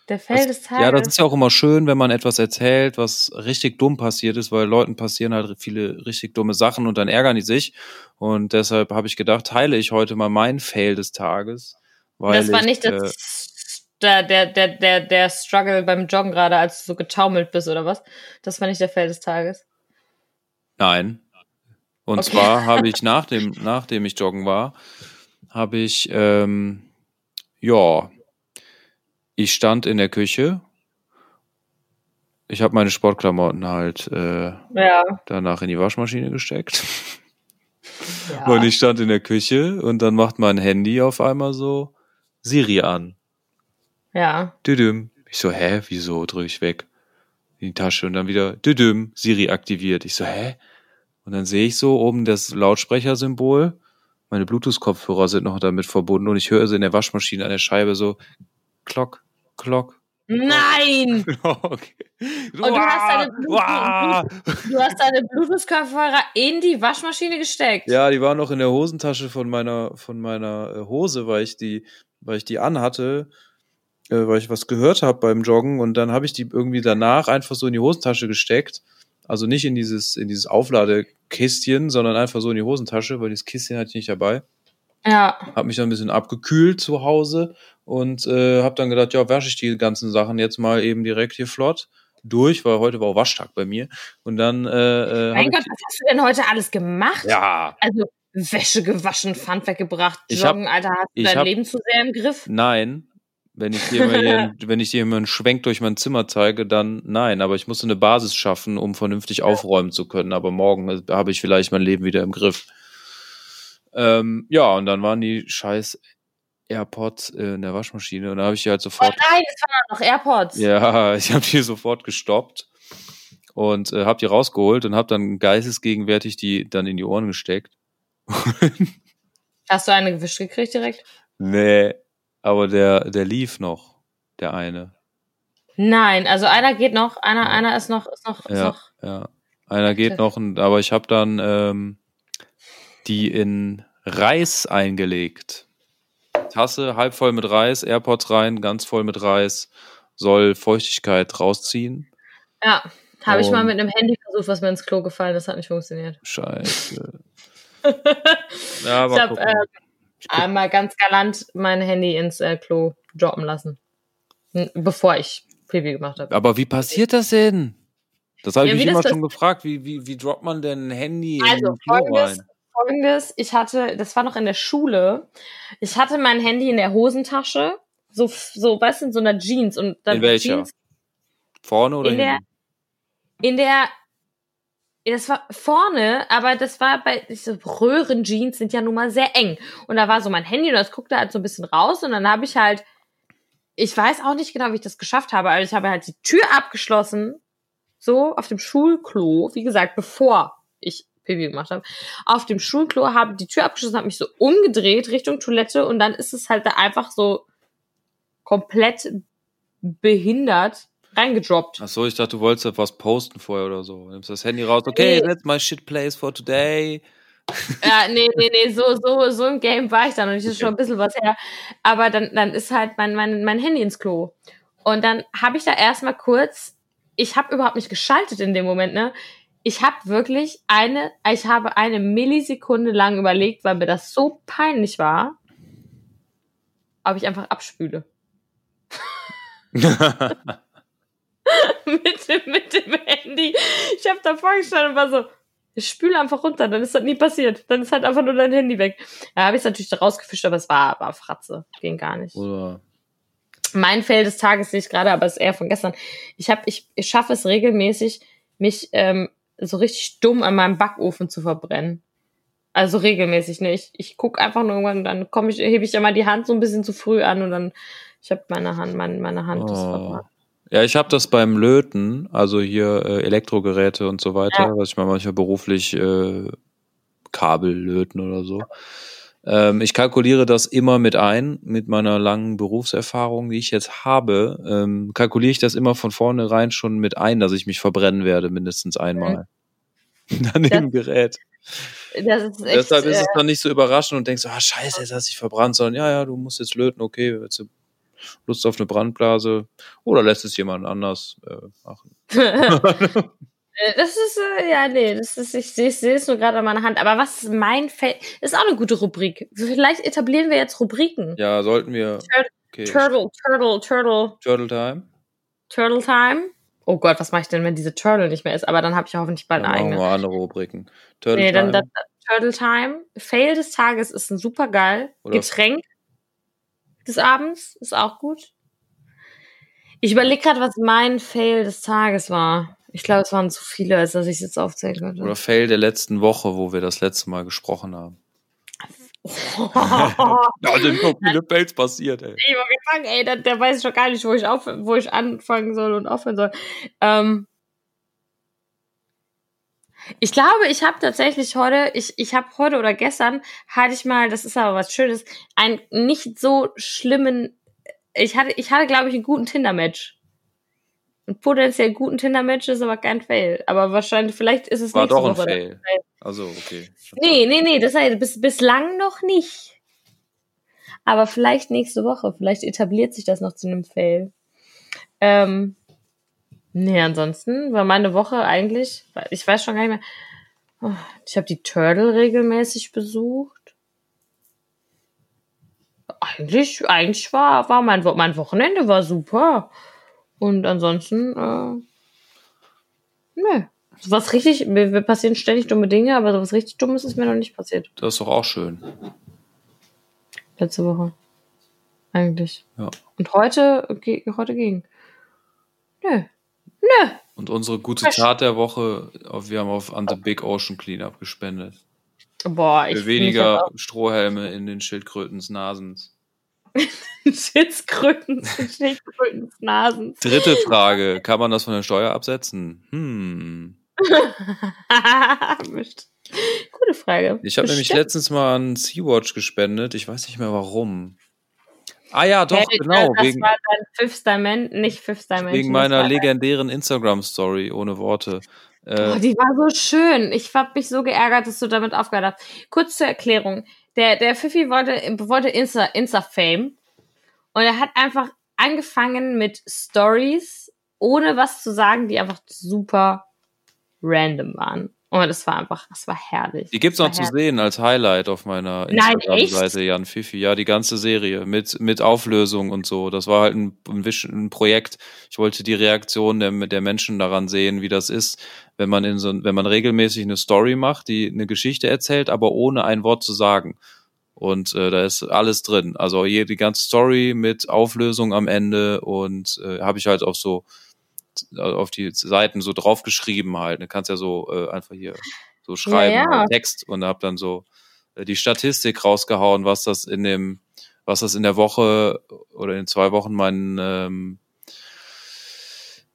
[SPEAKER 1] Der Fail des Tages.
[SPEAKER 2] Ja, das ist ja auch immer schön, wenn man etwas erzählt, was richtig dumm passiert ist, weil Leuten passieren halt viele richtig dumme Sachen und dann ärgern die sich. Und deshalb habe ich gedacht, teile ich heute mal meinen Fail des Tages.
[SPEAKER 1] Das war
[SPEAKER 2] ich,
[SPEAKER 1] nicht
[SPEAKER 2] äh,
[SPEAKER 1] das, der, der, der, der, der Struggle beim Joggen gerade, als du so getaumelt bist oder was? Das war nicht der Fail des Tages.
[SPEAKER 2] Nein. Und
[SPEAKER 1] Okay.
[SPEAKER 2] zwar habe ich nach dem, nachdem ich joggen war, habe ich, ähm, ja, ich stand in der Küche. Ich habe meine Sportklamotten halt äh,
[SPEAKER 1] Ja.
[SPEAKER 2] danach in die Waschmaschine gesteckt.
[SPEAKER 1] ja.
[SPEAKER 2] Und ich stand in der Küche und dann macht mein Handy auf einmal so Siri an.
[SPEAKER 1] ja.
[SPEAKER 2] Düdüm. Ich so, hä, wieso? Drück ich weg in die Tasche und dann wieder Düdüm, Siri aktiviert. Ich so, hä? Und dann sehe ich so oben das Lautsprechersymbol. Meine Bluetooth-Kopfhörer sind noch damit verbunden und ich höre so in der Waschmaschine an der Scheibe so Klock, Klock,
[SPEAKER 1] Nein!
[SPEAKER 2] Klock.
[SPEAKER 1] Und du hast deine Bluetooth-
[SPEAKER 2] Uah.
[SPEAKER 1] Du hast deine Bluetooth-Kopfhörer in die Waschmaschine gesteckt.
[SPEAKER 2] Ja, die waren noch in der Hosentasche von meiner, von meiner äh, Hose, weil ich die, weil ich die anhatte, äh, weil ich was gehört habe beim Joggen und dann habe ich die irgendwie danach einfach so in die Hosentasche gesteckt. Also nicht in dieses, in dieses Aufladekistchen, sondern einfach so in die Hosentasche, weil dieses Kistchen hatte ich nicht dabei.
[SPEAKER 1] Ja.
[SPEAKER 2] Hab mich dann ein bisschen abgekühlt zu Hause und äh, habe dann gedacht, ja, wasche ich die ganzen Sachen jetzt mal eben direkt hier flott durch, weil heute war auch Waschtag bei mir. Und dann äh, äh,
[SPEAKER 1] Mein Gott, was hast du denn heute alles gemacht?
[SPEAKER 2] ja,
[SPEAKER 1] Also Wäsche gewaschen, Pfand weggebracht,
[SPEAKER 2] Ich hab-
[SPEAKER 1] Joggen, Alter, hast du dein
[SPEAKER 2] hab-
[SPEAKER 1] Leben zu sehr im Griff?
[SPEAKER 2] Nein. Wenn ich dir mal wenn ich dir mal einen Schwenk durch mein Zimmer zeige, dann nein. Aber ich musste eine Basis schaffen, um vernünftig aufräumen zu können. Aber morgen äh, habe ich vielleicht mein Leben wieder im Griff. Ähm, ja, und dann waren die scheiß AirPods in der Waschmaschine und da habe ich die halt
[SPEAKER 1] Oh
[SPEAKER 2] sofort,
[SPEAKER 1] nein, es waren noch AirPods.
[SPEAKER 2] ja, ich habe die sofort gestoppt und äh, habe die rausgeholt und habe dann geistesgegenwärtig die dann in die Ohren gesteckt.
[SPEAKER 1] Hast du eine gewischt gekriegt direkt?
[SPEAKER 2] nee, aber der, der lief noch, der eine.
[SPEAKER 1] Nein, also einer geht noch, einer, einer ist noch, ist noch, ist
[SPEAKER 2] Ja,
[SPEAKER 1] noch.
[SPEAKER 2] ja. Einer geht noch, aber ich habe dann ähm, die in Reis eingelegt. Tasse halb voll mit Reis, AirPods rein, ganz voll mit Reis, soll Feuchtigkeit rausziehen.
[SPEAKER 1] Ja, habe ich mal mit einem Handy versucht, was mir ins Klo gefallen ist, hat nicht funktioniert.
[SPEAKER 2] Scheiße. Ja,
[SPEAKER 1] ich habe äh, einmal ganz galant mein Handy ins äh, Klo droppen lassen, bevor ich Pipi gemacht habe.
[SPEAKER 2] aber wie passiert das denn? Das habe ich
[SPEAKER 1] Ja,
[SPEAKER 2] mich
[SPEAKER 1] wie
[SPEAKER 2] immer schon gefragt. Wie, wie, wie droppt man denn ein Handy in
[SPEAKER 1] Also,
[SPEAKER 2] den Klo
[SPEAKER 1] folgendes,
[SPEAKER 2] rein?
[SPEAKER 1] folgendes, ich hatte, das war noch in der Schule, ich hatte mein Handy in der Hosentasche, so, so, weißt du, in so einer Jeans und dann
[SPEAKER 2] In welcher?
[SPEAKER 1] Jeans
[SPEAKER 2] Vorne oder
[SPEAKER 1] in der-
[SPEAKER 2] hinten?
[SPEAKER 1] in der das war vorne, aber das war bei diese Röhrenjeans sind ja nun mal sehr eng und da war so mein Handy und das guckte halt so ein bisschen raus und dann habe ich halt ich weiß auch nicht genau, wie ich das geschafft habe, aber ich habe halt die Tür abgeschlossen, so auf dem Schulklo, wie gesagt, bevor ich Pipi gemacht habe. Auf dem Schulklo habe die Tür abgeschlossen, habe mich so umgedreht Richtung Toilette und dann ist es halt da einfach so komplett behindert reingedroppt.
[SPEAKER 2] Ach so, ich dachte, du wolltest etwas posten vorher oder so. Nimmst das Handy raus. Okay,
[SPEAKER 1] Nee.
[SPEAKER 2] that's my shit place for today.
[SPEAKER 1] Ja, nee, nee, nee, so, so, so im Game war ich dann und ich ist schon ein bisschen was her. Aber dann, dann ist halt mein, mein, mein Handy ins Klo. Und dann habe ich da erstmal kurz, ich habe überhaupt nicht geschaltet in dem Moment, ne? Ich habe wirklich eine, ich habe eine Millisekunde lang überlegt, weil mir das so peinlich war, ob ich einfach abspüle. mit, dem, mit dem Handy. Ich habe da vorgestanden und war so, ich spüle einfach runter, dann ist das nie passiert. Dann ist halt einfach nur dein Handy weg. Ja, habe ich natürlich da rausgefischt, aber es war, war Fratze. Ging gar nicht.
[SPEAKER 2] Oder
[SPEAKER 1] Mein Fail des Tages sehe ich gerade, aber es ist eher von gestern. Ich habe, ich, ich schaffe es regelmäßig, mich ähm, so richtig dumm an meinem Backofen zu verbrennen. Also regelmäßig nicht. Ich guck einfach nur irgendwann, dann komme ich, hebe ich immer die Hand so ein bisschen zu früh an und dann, ich habe meine Hand, meine, meine Hand ist
[SPEAKER 2] Oh.
[SPEAKER 1] verbrannt.
[SPEAKER 2] Ja, ich habe das beim Löten, also hier äh, Elektrogeräte und so weiter,
[SPEAKER 1] Ja.
[SPEAKER 2] was ich mal manchmal beruflich äh, Kabel löten oder so. Ähm, ich kalkuliere das immer mit ein, mit meiner langen Berufserfahrung, die ich jetzt habe, ähm, kalkuliere ich das immer von vornherein schon mit ein, dass ich mich verbrennen werde, mindestens einmal. An dem Gerät.
[SPEAKER 1] Das ist echt,
[SPEAKER 2] Deshalb ist
[SPEAKER 1] äh,
[SPEAKER 2] es dann nicht so überraschend und denkst, ah, scheiße, jetzt hast du dich verbrannt, sondern ja, ja, du musst jetzt löten, okay, jetzt Lust auf eine Brandblase oder lässt es jemand anders äh, machen.
[SPEAKER 1] Äh, das ist, äh, ja, nee, das ist, ich sehe seh es nur gerade an meiner Hand. Aber was ist mein Feld? Ist auch eine gute Rubrik. Vielleicht etablieren wir jetzt Rubriken.
[SPEAKER 2] Ja, sollten wir.
[SPEAKER 1] Okay. Turtle, Turtle, Turtle.
[SPEAKER 2] Turtle Time.
[SPEAKER 1] Turtle Time. Oh Gott, was mache ich denn, wenn diese Turtle nicht mehr ist? Aber dann habe ich hoffentlich bald eine eigene.
[SPEAKER 2] Machen wir andere Rubriken. Turtle
[SPEAKER 1] nee,
[SPEAKER 2] Time.
[SPEAKER 1] dann das, Turtle Time. Fail des Tages ist ein super geil. Getränk des Abends ist auch gut. Ich überlege gerade, was mein Fail des Tages war. Ich glaube, es waren zu viele, als dass ich es jetzt aufzählen könnte.
[SPEAKER 2] Oder Fail der letzten Woche, wo wir das letzte Mal gesprochen haben. Da sind so viele Fails passiert, ey.
[SPEAKER 1] Ich wollte sagen, ey, der, der weiß schon gar nicht, wo ich, auf, wo ich anfangen soll und aufhören soll. Ähm ich glaube, ich habe tatsächlich heute, ich, ich habe heute oder gestern, hatte ich mal, das ist aber was Schönes, einen nicht so schlimmen, ich hatte, ich hatte, glaube ich, einen guten Tinder-Match. Ein potenziell guten Tinder-Match ist aber kein Fail. Aber wahrscheinlich, vielleicht ist es
[SPEAKER 2] War doch ein
[SPEAKER 1] Woche der
[SPEAKER 2] Fail. Also, okay.
[SPEAKER 1] Nee, nee, nee, das heißt bis, bislang noch nicht. Aber vielleicht nächste Woche. Vielleicht etabliert sich das noch zu einem Fail. Ähm, nee, ansonsten war meine Woche eigentlich, ich weiß schon gar nicht mehr. Oh, Ich habe die Turtle regelmäßig besucht. Eigentlich, eigentlich war, war mein, mein Wochenende war super. Und ansonsten, äh, nö. Was richtig, mir, mir passieren ständig dumme Dinge, aber sowas richtig Dummes ist mir noch nicht passiert.
[SPEAKER 2] Das ist doch auch schön.
[SPEAKER 1] Letzte Woche. Eigentlich.
[SPEAKER 2] Ja.
[SPEAKER 1] Und heute, ge- heute ging. Nö. Nö.
[SPEAKER 2] Und unsere gute
[SPEAKER 1] Fresh.
[SPEAKER 2] Tat der Woche, wir haben auf an the Big Ocean Cleanup gespendet.
[SPEAKER 1] Boah, ich
[SPEAKER 2] Für weniger Strohhelme in den Schildkrötens Nasens.
[SPEAKER 1] Schildkröten, Schildkrötens Nasen.
[SPEAKER 2] Dritte Frage, kann man das von der Steuer absetzen? Hm.
[SPEAKER 1] Gute Frage.
[SPEAKER 2] Ich habe nämlich letztens mal an Sea-Watch gespendet. Ich weiß nicht mehr warum. Ah ja, doch,
[SPEAKER 1] Hey,
[SPEAKER 2] genau.
[SPEAKER 1] Das
[SPEAKER 2] Wegen,
[SPEAKER 1] war dein Fifth Dimension, nicht Fifth Dimension.
[SPEAKER 2] wegen meiner legendären Instagram-Story ohne Worte.
[SPEAKER 1] Oh,
[SPEAKER 2] Äh,
[SPEAKER 1] die war so schön. Ich hab mich so geärgert, dass du damit aufgehört hast. Kurz zur Erklärung. Der, der Fifi wollte, wollte Insta, Insta-Fame. Und er hat einfach angefangen mit Stories, ohne was zu sagen, die einfach super random waren. Und das war einfach, das war herrlich.
[SPEAKER 2] die gibt's noch zu
[SPEAKER 1] herrlich.
[SPEAKER 2] sehen als Highlight auf meiner Instagram-Seite Jan Fifi. Ja, die ganze Serie mit, mit Auflösung und so. Das war halt ein, ein, Projekt. Ich wollte die Reaktion der, der Menschen daran sehen, wie das ist, wenn man in so, wenn man regelmäßig eine Story macht, die eine Geschichte erzählt, aber ohne ein Wort zu sagen. Und äh, da ist alles drin. Also die ganze Story mit Auflösung am Ende und äh, habe ich halt auf so auf die Seiten so draufgeschrieben halt. Du kannst ja so äh, einfach hier so schreiben,
[SPEAKER 1] ja.
[SPEAKER 2] halt Text und hab dann so äh, die Statistik rausgehauen, was das in dem, was das in der Woche oder in zwei Wochen mein ähm,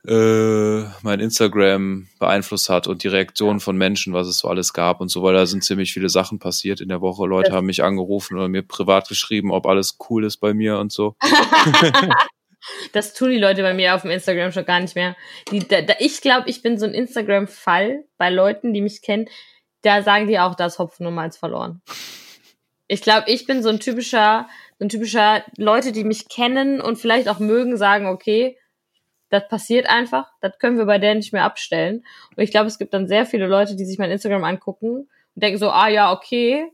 [SPEAKER 2] äh, mein Instagram beeinflusst hat und die Reaktionen von Menschen, was es so alles gab und so, weil da sind ziemlich viele Sachen passiert in der Woche. Leute haben mich angerufen oder mir privat geschrieben, ob alles cool ist bei mir und so.
[SPEAKER 1] Das tun die Leute bei mir auf dem Instagram schon gar nicht mehr. Die, da, da, ich glaube, ich bin so ein Instagram-Fall bei Leuten, die mich kennen. Da sagen die auch, da ist Hopfen und Malz verloren. Ich glaube, ich bin so ein typischer, so ein typischer Leute, die mich kennen und vielleicht auch mögen, sagen, okay, das passiert einfach, das können wir bei der nicht mehr abstellen. Und ich glaube, es gibt dann sehr viele Leute, die sich mein Instagram angucken und denken so, ah ja, okay,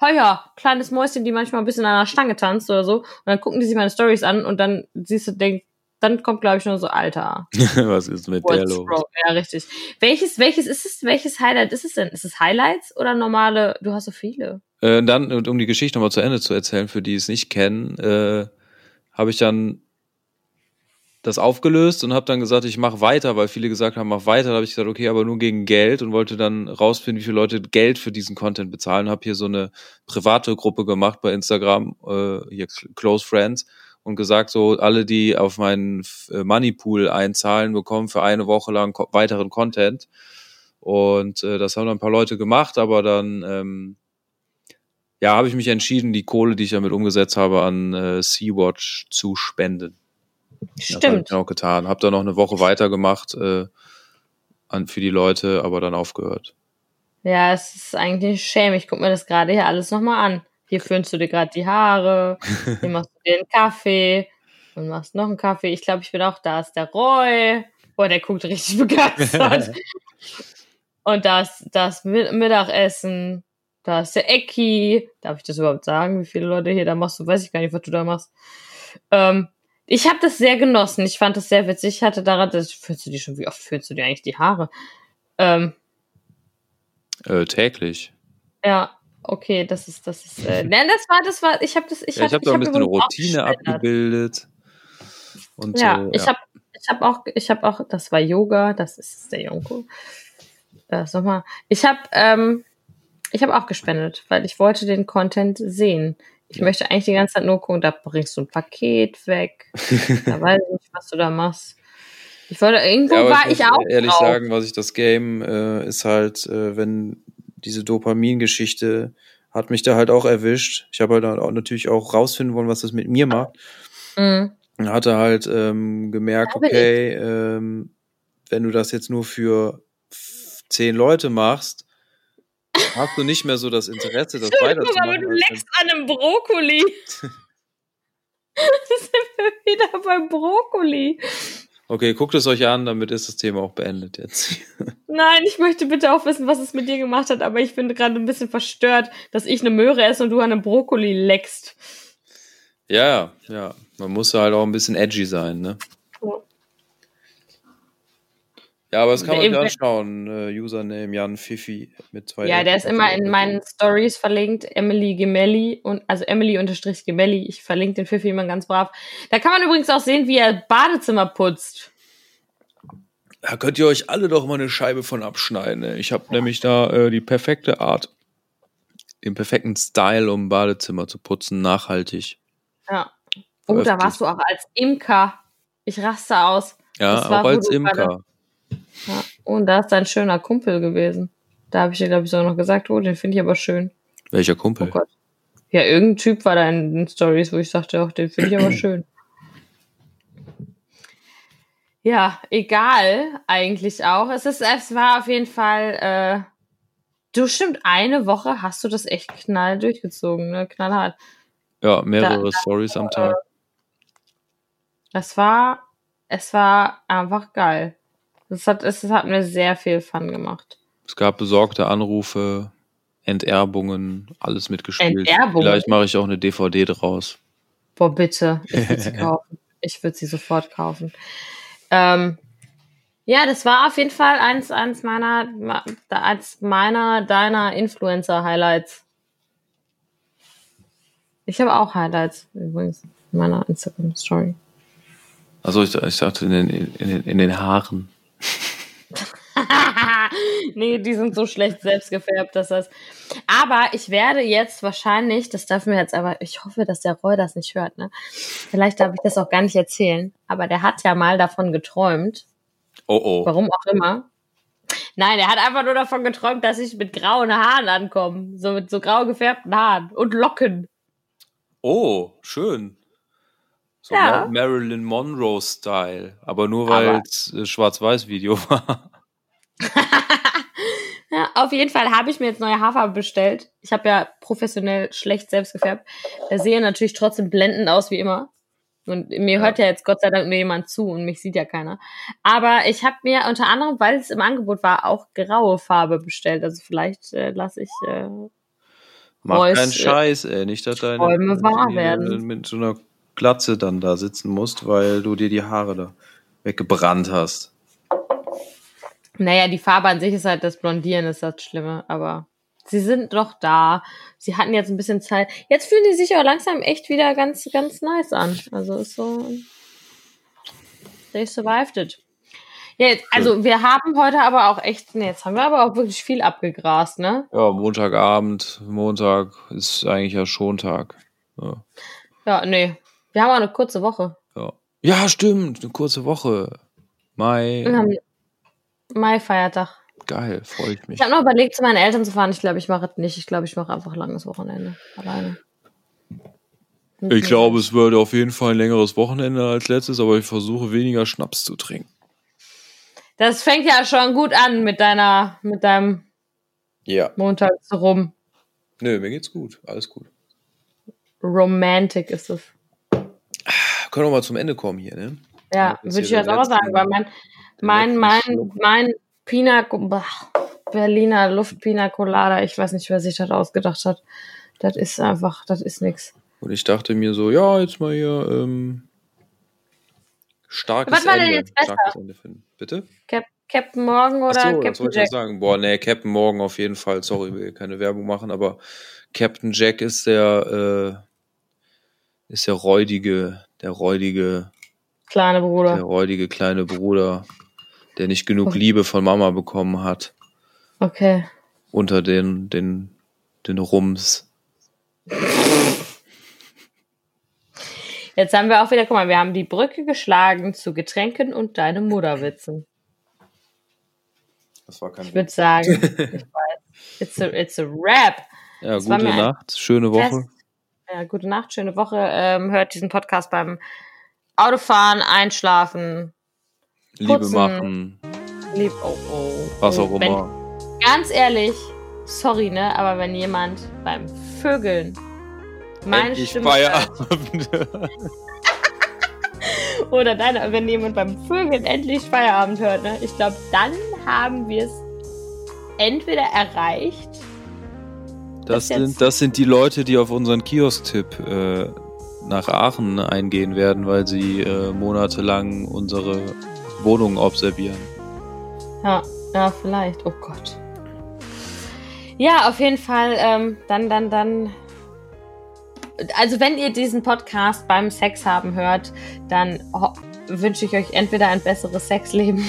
[SPEAKER 1] heuer, kleines Mäuschen, die manchmal ein bisschen an der Stange tanzt oder so. Und dann gucken die sich meine Stories an und dann siehst du, denk, dann kommt, glaube ich, nur so, Alter.
[SPEAKER 2] was ist mit der los?
[SPEAKER 1] wrong? Ja, richtig. Welches, welches ist es, welches Highlight ist es denn? Ist es Highlights oder normale? Du hast so viele.
[SPEAKER 2] Äh, dann, und um die Geschichte nochmal zu Ende zu erzählen, für die es nicht kennen, äh, habe ich dann das aufgelöst und habe dann gesagt, ich mache weiter, weil viele gesagt haben, mach weiter. Da habe ich gesagt, okay, aber nur gegen Geld und wollte dann rausfinden, wie viele Leute Geld für diesen Content bezahlen. Habe hier so eine private Gruppe gemacht bei Instagram, äh, hier Close Friends und gesagt, so alle, die auf meinen äh, Moneypool einzahlen, bekommen für eine Woche lang ko weiteren Content. Und äh, das haben dann ein paar Leute gemacht, aber dann ähm, ja, habe ich mich entschieden, die Kohle, die ich damit umgesetzt habe, an äh, Sea-Watch zu spenden. Das habe ich
[SPEAKER 1] Stimmt.
[SPEAKER 2] auch getan. Habe dann noch eine Woche weitergemacht äh, an, für die Leute, aber dann aufgehört.
[SPEAKER 1] Ja, es ist eigentlich schäme. Ich guck mir das gerade hier alles nochmal an. Hier föhnst du dir gerade die Haare, hier machst du dir einen Kaffee. und machst noch einen Kaffee. Ich glaube, ich bin auch da. Ist der Roy. Oh, der guckt richtig begeistert. und das, das Mittagessen. Da ist der Ecki. Darf ich das überhaupt sagen, wie viele Leute hier da machst? Du weiß ich gar nicht, was du da machst. Ähm, ich habe das sehr genossen. Ich fand das sehr witzig. Ich hatte daran, das fühlst du die schon, wie oft fühlst du dir eigentlich die Haare? Ähm,
[SPEAKER 2] äh, täglich.
[SPEAKER 1] Ja, okay, das ist, das ist, äh, nein, das war, das war, ich habe das, ich
[SPEAKER 2] Ja,
[SPEAKER 1] habe,
[SPEAKER 2] ich habe da ein bisschen eine Routine abgebildet. Und
[SPEAKER 1] Ja,
[SPEAKER 2] so,
[SPEAKER 1] ich habe, ich habe auch, ich habe auch, das war Yoga, das ist der Jonko. Das nochmal. Ich habe, ähm, ich habe auch gespendet, weil ich wollte den Content sehen. Ich möchte eigentlich die ganze Zeit nur gucken, da bringst du ein Paket weg. da weiß ich nicht, was du da machst. Ich wollte, irgendwo
[SPEAKER 2] Ja,
[SPEAKER 1] war
[SPEAKER 2] ich
[SPEAKER 1] ich,
[SPEAKER 2] muss
[SPEAKER 1] auch
[SPEAKER 2] ehrlich
[SPEAKER 1] drauf.
[SPEAKER 2] sagen, was ich das Game äh, ist halt, äh, wenn diese Dopamin-Geschichte hat mich da halt auch erwischt. Ich habe halt auch natürlich auch rausfinden wollen, was das mit mir macht.
[SPEAKER 1] Mhm.
[SPEAKER 2] Und hatte halt ähm, gemerkt, okay, ähm, wenn du das jetzt nur für zehn Leute machst, hast du nicht mehr so das Interesse, das weiterzumachen.
[SPEAKER 1] aber du leckst an einem Brokkoli. sind wir wieder beim Brokkoli.
[SPEAKER 2] Okay, guckt es euch an, damit ist das Thema auch beendet jetzt.
[SPEAKER 1] Nein, ich möchte bitte auch wissen, was es mit dir gemacht hat, aber ich bin gerade ein bisschen verstört, dass ich eine Möhre esse und du an einem Brokkoli leckst.
[SPEAKER 2] ja, ja. Man muss halt auch ein bisschen edgy sein, ne?
[SPEAKER 1] Ja.
[SPEAKER 2] Ja, aber das kann man sich anschauen. Äh, Username Jan Fifi mit zwei.
[SPEAKER 1] Ja, der ist immer in meinen Stories verlinkt, Emily Gemelli und also Emily unterstrich Gemelli. Ich verlinke den Pfiffi immer ganz brav. Da kann man übrigens auch sehen, wie er Badezimmer putzt.
[SPEAKER 2] Da könnt ihr euch alle doch mal eine Scheibe von abschneiden. Ey. Ich habe nämlich da äh, die perfekte Art, den perfekten Style, um Badezimmer zu putzen, nachhaltig.
[SPEAKER 1] Ja. Oh, da warst du auch als Imker. Ich raste aus.
[SPEAKER 2] Ja,
[SPEAKER 1] Das war,
[SPEAKER 2] auch
[SPEAKER 1] wo
[SPEAKER 2] als Imker.
[SPEAKER 1] Ja. Und da ist dein schöner Kumpel gewesen. Da habe ich dir, glaube ich, sogar noch gesagt, oh, den finde ich aber schön.
[SPEAKER 2] Welcher
[SPEAKER 1] Oh
[SPEAKER 2] Kumpel?
[SPEAKER 1] Gott. Ja, irgendein Typ war da in den Stories, wo ich sagte, ach, den finde ich aber schön. Ja, egal, eigentlich auch. Es ist, es war auf jeden Fall, äh, du stimmt, eine Woche hast du das echt knall durchgezogen, ne? Knallhart.
[SPEAKER 2] ja, mehrere
[SPEAKER 1] Da-
[SPEAKER 2] Stories am Tag.
[SPEAKER 1] Das war, es war einfach geil. Es hat, es hat mir sehr viel Fun gemacht.
[SPEAKER 2] Es gab besorgte Anrufe, Enterbungen, alles mitgespielt.
[SPEAKER 1] Enterbungen?
[SPEAKER 2] Vielleicht mache ich auch eine DVD draus.
[SPEAKER 1] Boah, bitte. Ich würde sie kaufen. Ich würde sie sofort kaufen. Ähm, ja, das war auf jeden Fall eins, eins meiner, eins meiner, deiner Influencer-Highlights. Ich habe auch Highlights übrigens in meiner Instagram-Story.
[SPEAKER 2] Also ich, ich dachte in den, in, den, in den Haaren.
[SPEAKER 1] nee, die sind so schlecht selbst gefärbt, dass das. Aber ich werde jetzt wahrscheinlich, das darf mir jetzt aber, ich hoffe, dass der Roy das nicht hört, ne? Vielleicht darf ich das auch gar nicht erzählen. Aber der hat ja mal davon geträumt,
[SPEAKER 2] Oh oh.
[SPEAKER 1] warum auch immer. Nein, er hat einfach nur davon geträumt, dass ich mit grauen Haaren ankomme. So mit so grau gefärbten Haaren und Locken.
[SPEAKER 2] Oh, schön. So
[SPEAKER 1] Ja.
[SPEAKER 2] Mar- Marilyn Monroe-Style. Aber nur weil es äh, Schwarz-Weiß-Video war.
[SPEAKER 1] Ja, auf jeden Fall habe ich mir jetzt neue Haarfarbe bestellt. Ich habe ja professionell schlecht selbst gefärbt. Da sehe natürlich trotzdem blendend aus wie immer. Und mir hört ja jetzt Gott sei Dank nur jemand zu und mich sieht ja keiner. Aber ich habe mir unter anderem, weil es im Angebot war, auch graue Farbe bestellt. Also vielleicht äh, lasse ich. Äh,
[SPEAKER 2] Mach
[SPEAKER 1] Roy's,
[SPEAKER 2] keinen
[SPEAKER 1] äh,
[SPEAKER 2] Scheiß, ey. Nicht, dass deine
[SPEAKER 1] Träume wahr werden.
[SPEAKER 2] mit so einer Glatze dann da sitzen musst, weil du dir die Haare da weggebrannt hast.
[SPEAKER 1] naja, die Farbe an sich ist halt das Blondieren, ist das Schlimme. Aber sie sind doch da. Sie hatten jetzt ein bisschen Zeit. Jetzt fühlen die sich auch langsam echt wieder ganz, ganz nice an. Also ist so. They survived it. Ja, jetzt, also wir haben heute aber auch echt, nee, jetzt haben wir aber auch wirklich viel abgegrast, ne?
[SPEAKER 2] Ja, Montagabend, Montag ist eigentlich ja Schontag. Ja.
[SPEAKER 1] Ja, nee. Wir haben auch eine kurze Woche.
[SPEAKER 2] Ja. ja, stimmt. Eine kurze Woche. Mai.
[SPEAKER 1] Wir haben Mai-Feiertag.
[SPEAKER 2] Geil, freue ich mich.
[SPEAKER 1] Ich habe noch überlegt, zu meinen Eltern zu fahren. Ich glaube, ich mache es nicht. Ich glaube, ich mache einfach langes Wochenende. Alleine.
[SPEAKER 2] Ich glaube, es wird auf jeden Fall ein längeres Wochenende als letztes, aber ich versuche weniger Schnaps zu trinken.
[SPEAKER 1] Das fängt ja schon gut an mit deiner, mit deinem
[SPEAKER 2] Ja.
[SPEAKER 1] Montags rum.
[SPEAKER 2] Nö, mir geht's gut. Alles gut.
[SPEAKER 1] Romantic ist es.
[SPEAKER 2] Können wir mal zum Ende kommen hier, ne?
[SPEAKER 1] Ja,
[SPEAKER 2] Das
[SPEAKER 1] würde ich jetzt auch sagen, weil mein, mein, mein, mein Pina, Berliner Luft Pina Colada, ich weiß nicht, wer sich das ausgedacht hat. Das ist einfach, das ist nix.
[SPEAKER 2] Und ich dachte mir so, ja, jetzt mal hier ähm, starkes
[SPEAKER 1] Was war denn
[SPEAKER 2] Ende.
[SPEAKER 1] jetzt besser?
[SPEAKER 2] Bitte?
[SPEAKER 1] Cap Captain Morgan oder
[SPEAKER 2] Achso, das
[SPEAKER 1] Captain
[SPEAKER 2] wollte ich
[SPEAKER 1] Jack?
[SPEAKER 2] noch sagen. Boah, nee, Captain Morgan auf jeden Fall. Sorry, will keine Werbung machen, aber Captain Jack ist der, äh, ist der räudige, der räudige,
[SPEAKER 1] Kleine
[SPEAKER 2] der
[SPEAKER 1] Bruder.
[SPEAKER 2] räudige kleine Bruder, der nicht genug Liebe von Mama bekommen hat.
[SPEAKER 1] Okay.
[SPEAKER 2] Unter den, den, den Rums.
[SPEAKER 1] Jetzt haben wir auch wieder, guck mal, wir haben die Brücke geschlagen zu Getränken und deine Mutterwitzen.
[SPEAKER 2] Das war kein
[SPEAKER 1] Ich würde sagen, ich weiß, it's a, it's a rap.
[SPEAKER 2] Ja,
[SPEAKER 1] das
[SPEAKER 2] gute Nacht, schöne Woche.
[SPEAKER 1] Ja, gute Nacht, schöne Woche. Ähm, hört diesen Podcast beim Autofahren, Einschlafen,
[SPEAKER 2] Liebe
[SPEAKER 1] putzen.
[SPEAKER 2] machen,
[SPEAKER 1] lieb. Oh, oh,
[SPEAKER 2] was
[SPEAKER 1] oh.
[SPEAKER 2] auch
[SPEAKER 1] Wenn,
[SPEAKER 2] immer.
[SPEAKER 1] ganz ehrlich, sorry, ne, aber wenn jemand beim Vögeln meine
[SPEAKER 2] Endlich
[SPEAKER 1] Stimme hört,
[SPEAKER 2] Feierabend.
[SPEAKER 1] oder deine, wenn jemand beim Vögeln endlich Feierabend hört, ne, ich glaube, dann haben wir es entweder erreicht.
[SPEAKER 2] Das sind, das sind die Leute, die auf unseren Kiosk-Tipp äh, nach Aachen eingehen werden, weil sie äh, monatelang unsere Wohnung observieren.
[SPEAKER 1] Ja, ja, vielleicht. Oh Gott. Ja, auf jeden Fall, ähm, dann, dann, dann. Also, wenn ihr diesen Podcast beim Sex haben hört, dann wünsche ich euch entweder ein besseres Sexleben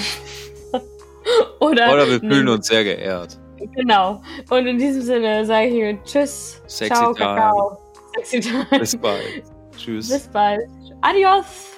[SPEAKER 1] oder.
[SPEAKER 2] Oder wir fühlen uns sehr geehrt.
[SPEAKER 1] Genau. Und in diesem Sinne sage ich Tschüss.
[SPEAKER 2] Sexy
[SPEAKER 1] ciao,
[SPEAKER 2] time.
[SPEAKER 1] Kakao. Sexy time.
[SPEAKER 2] Bis bald. Tschüss.
[SPEAKER 1] Bis bald. Adios.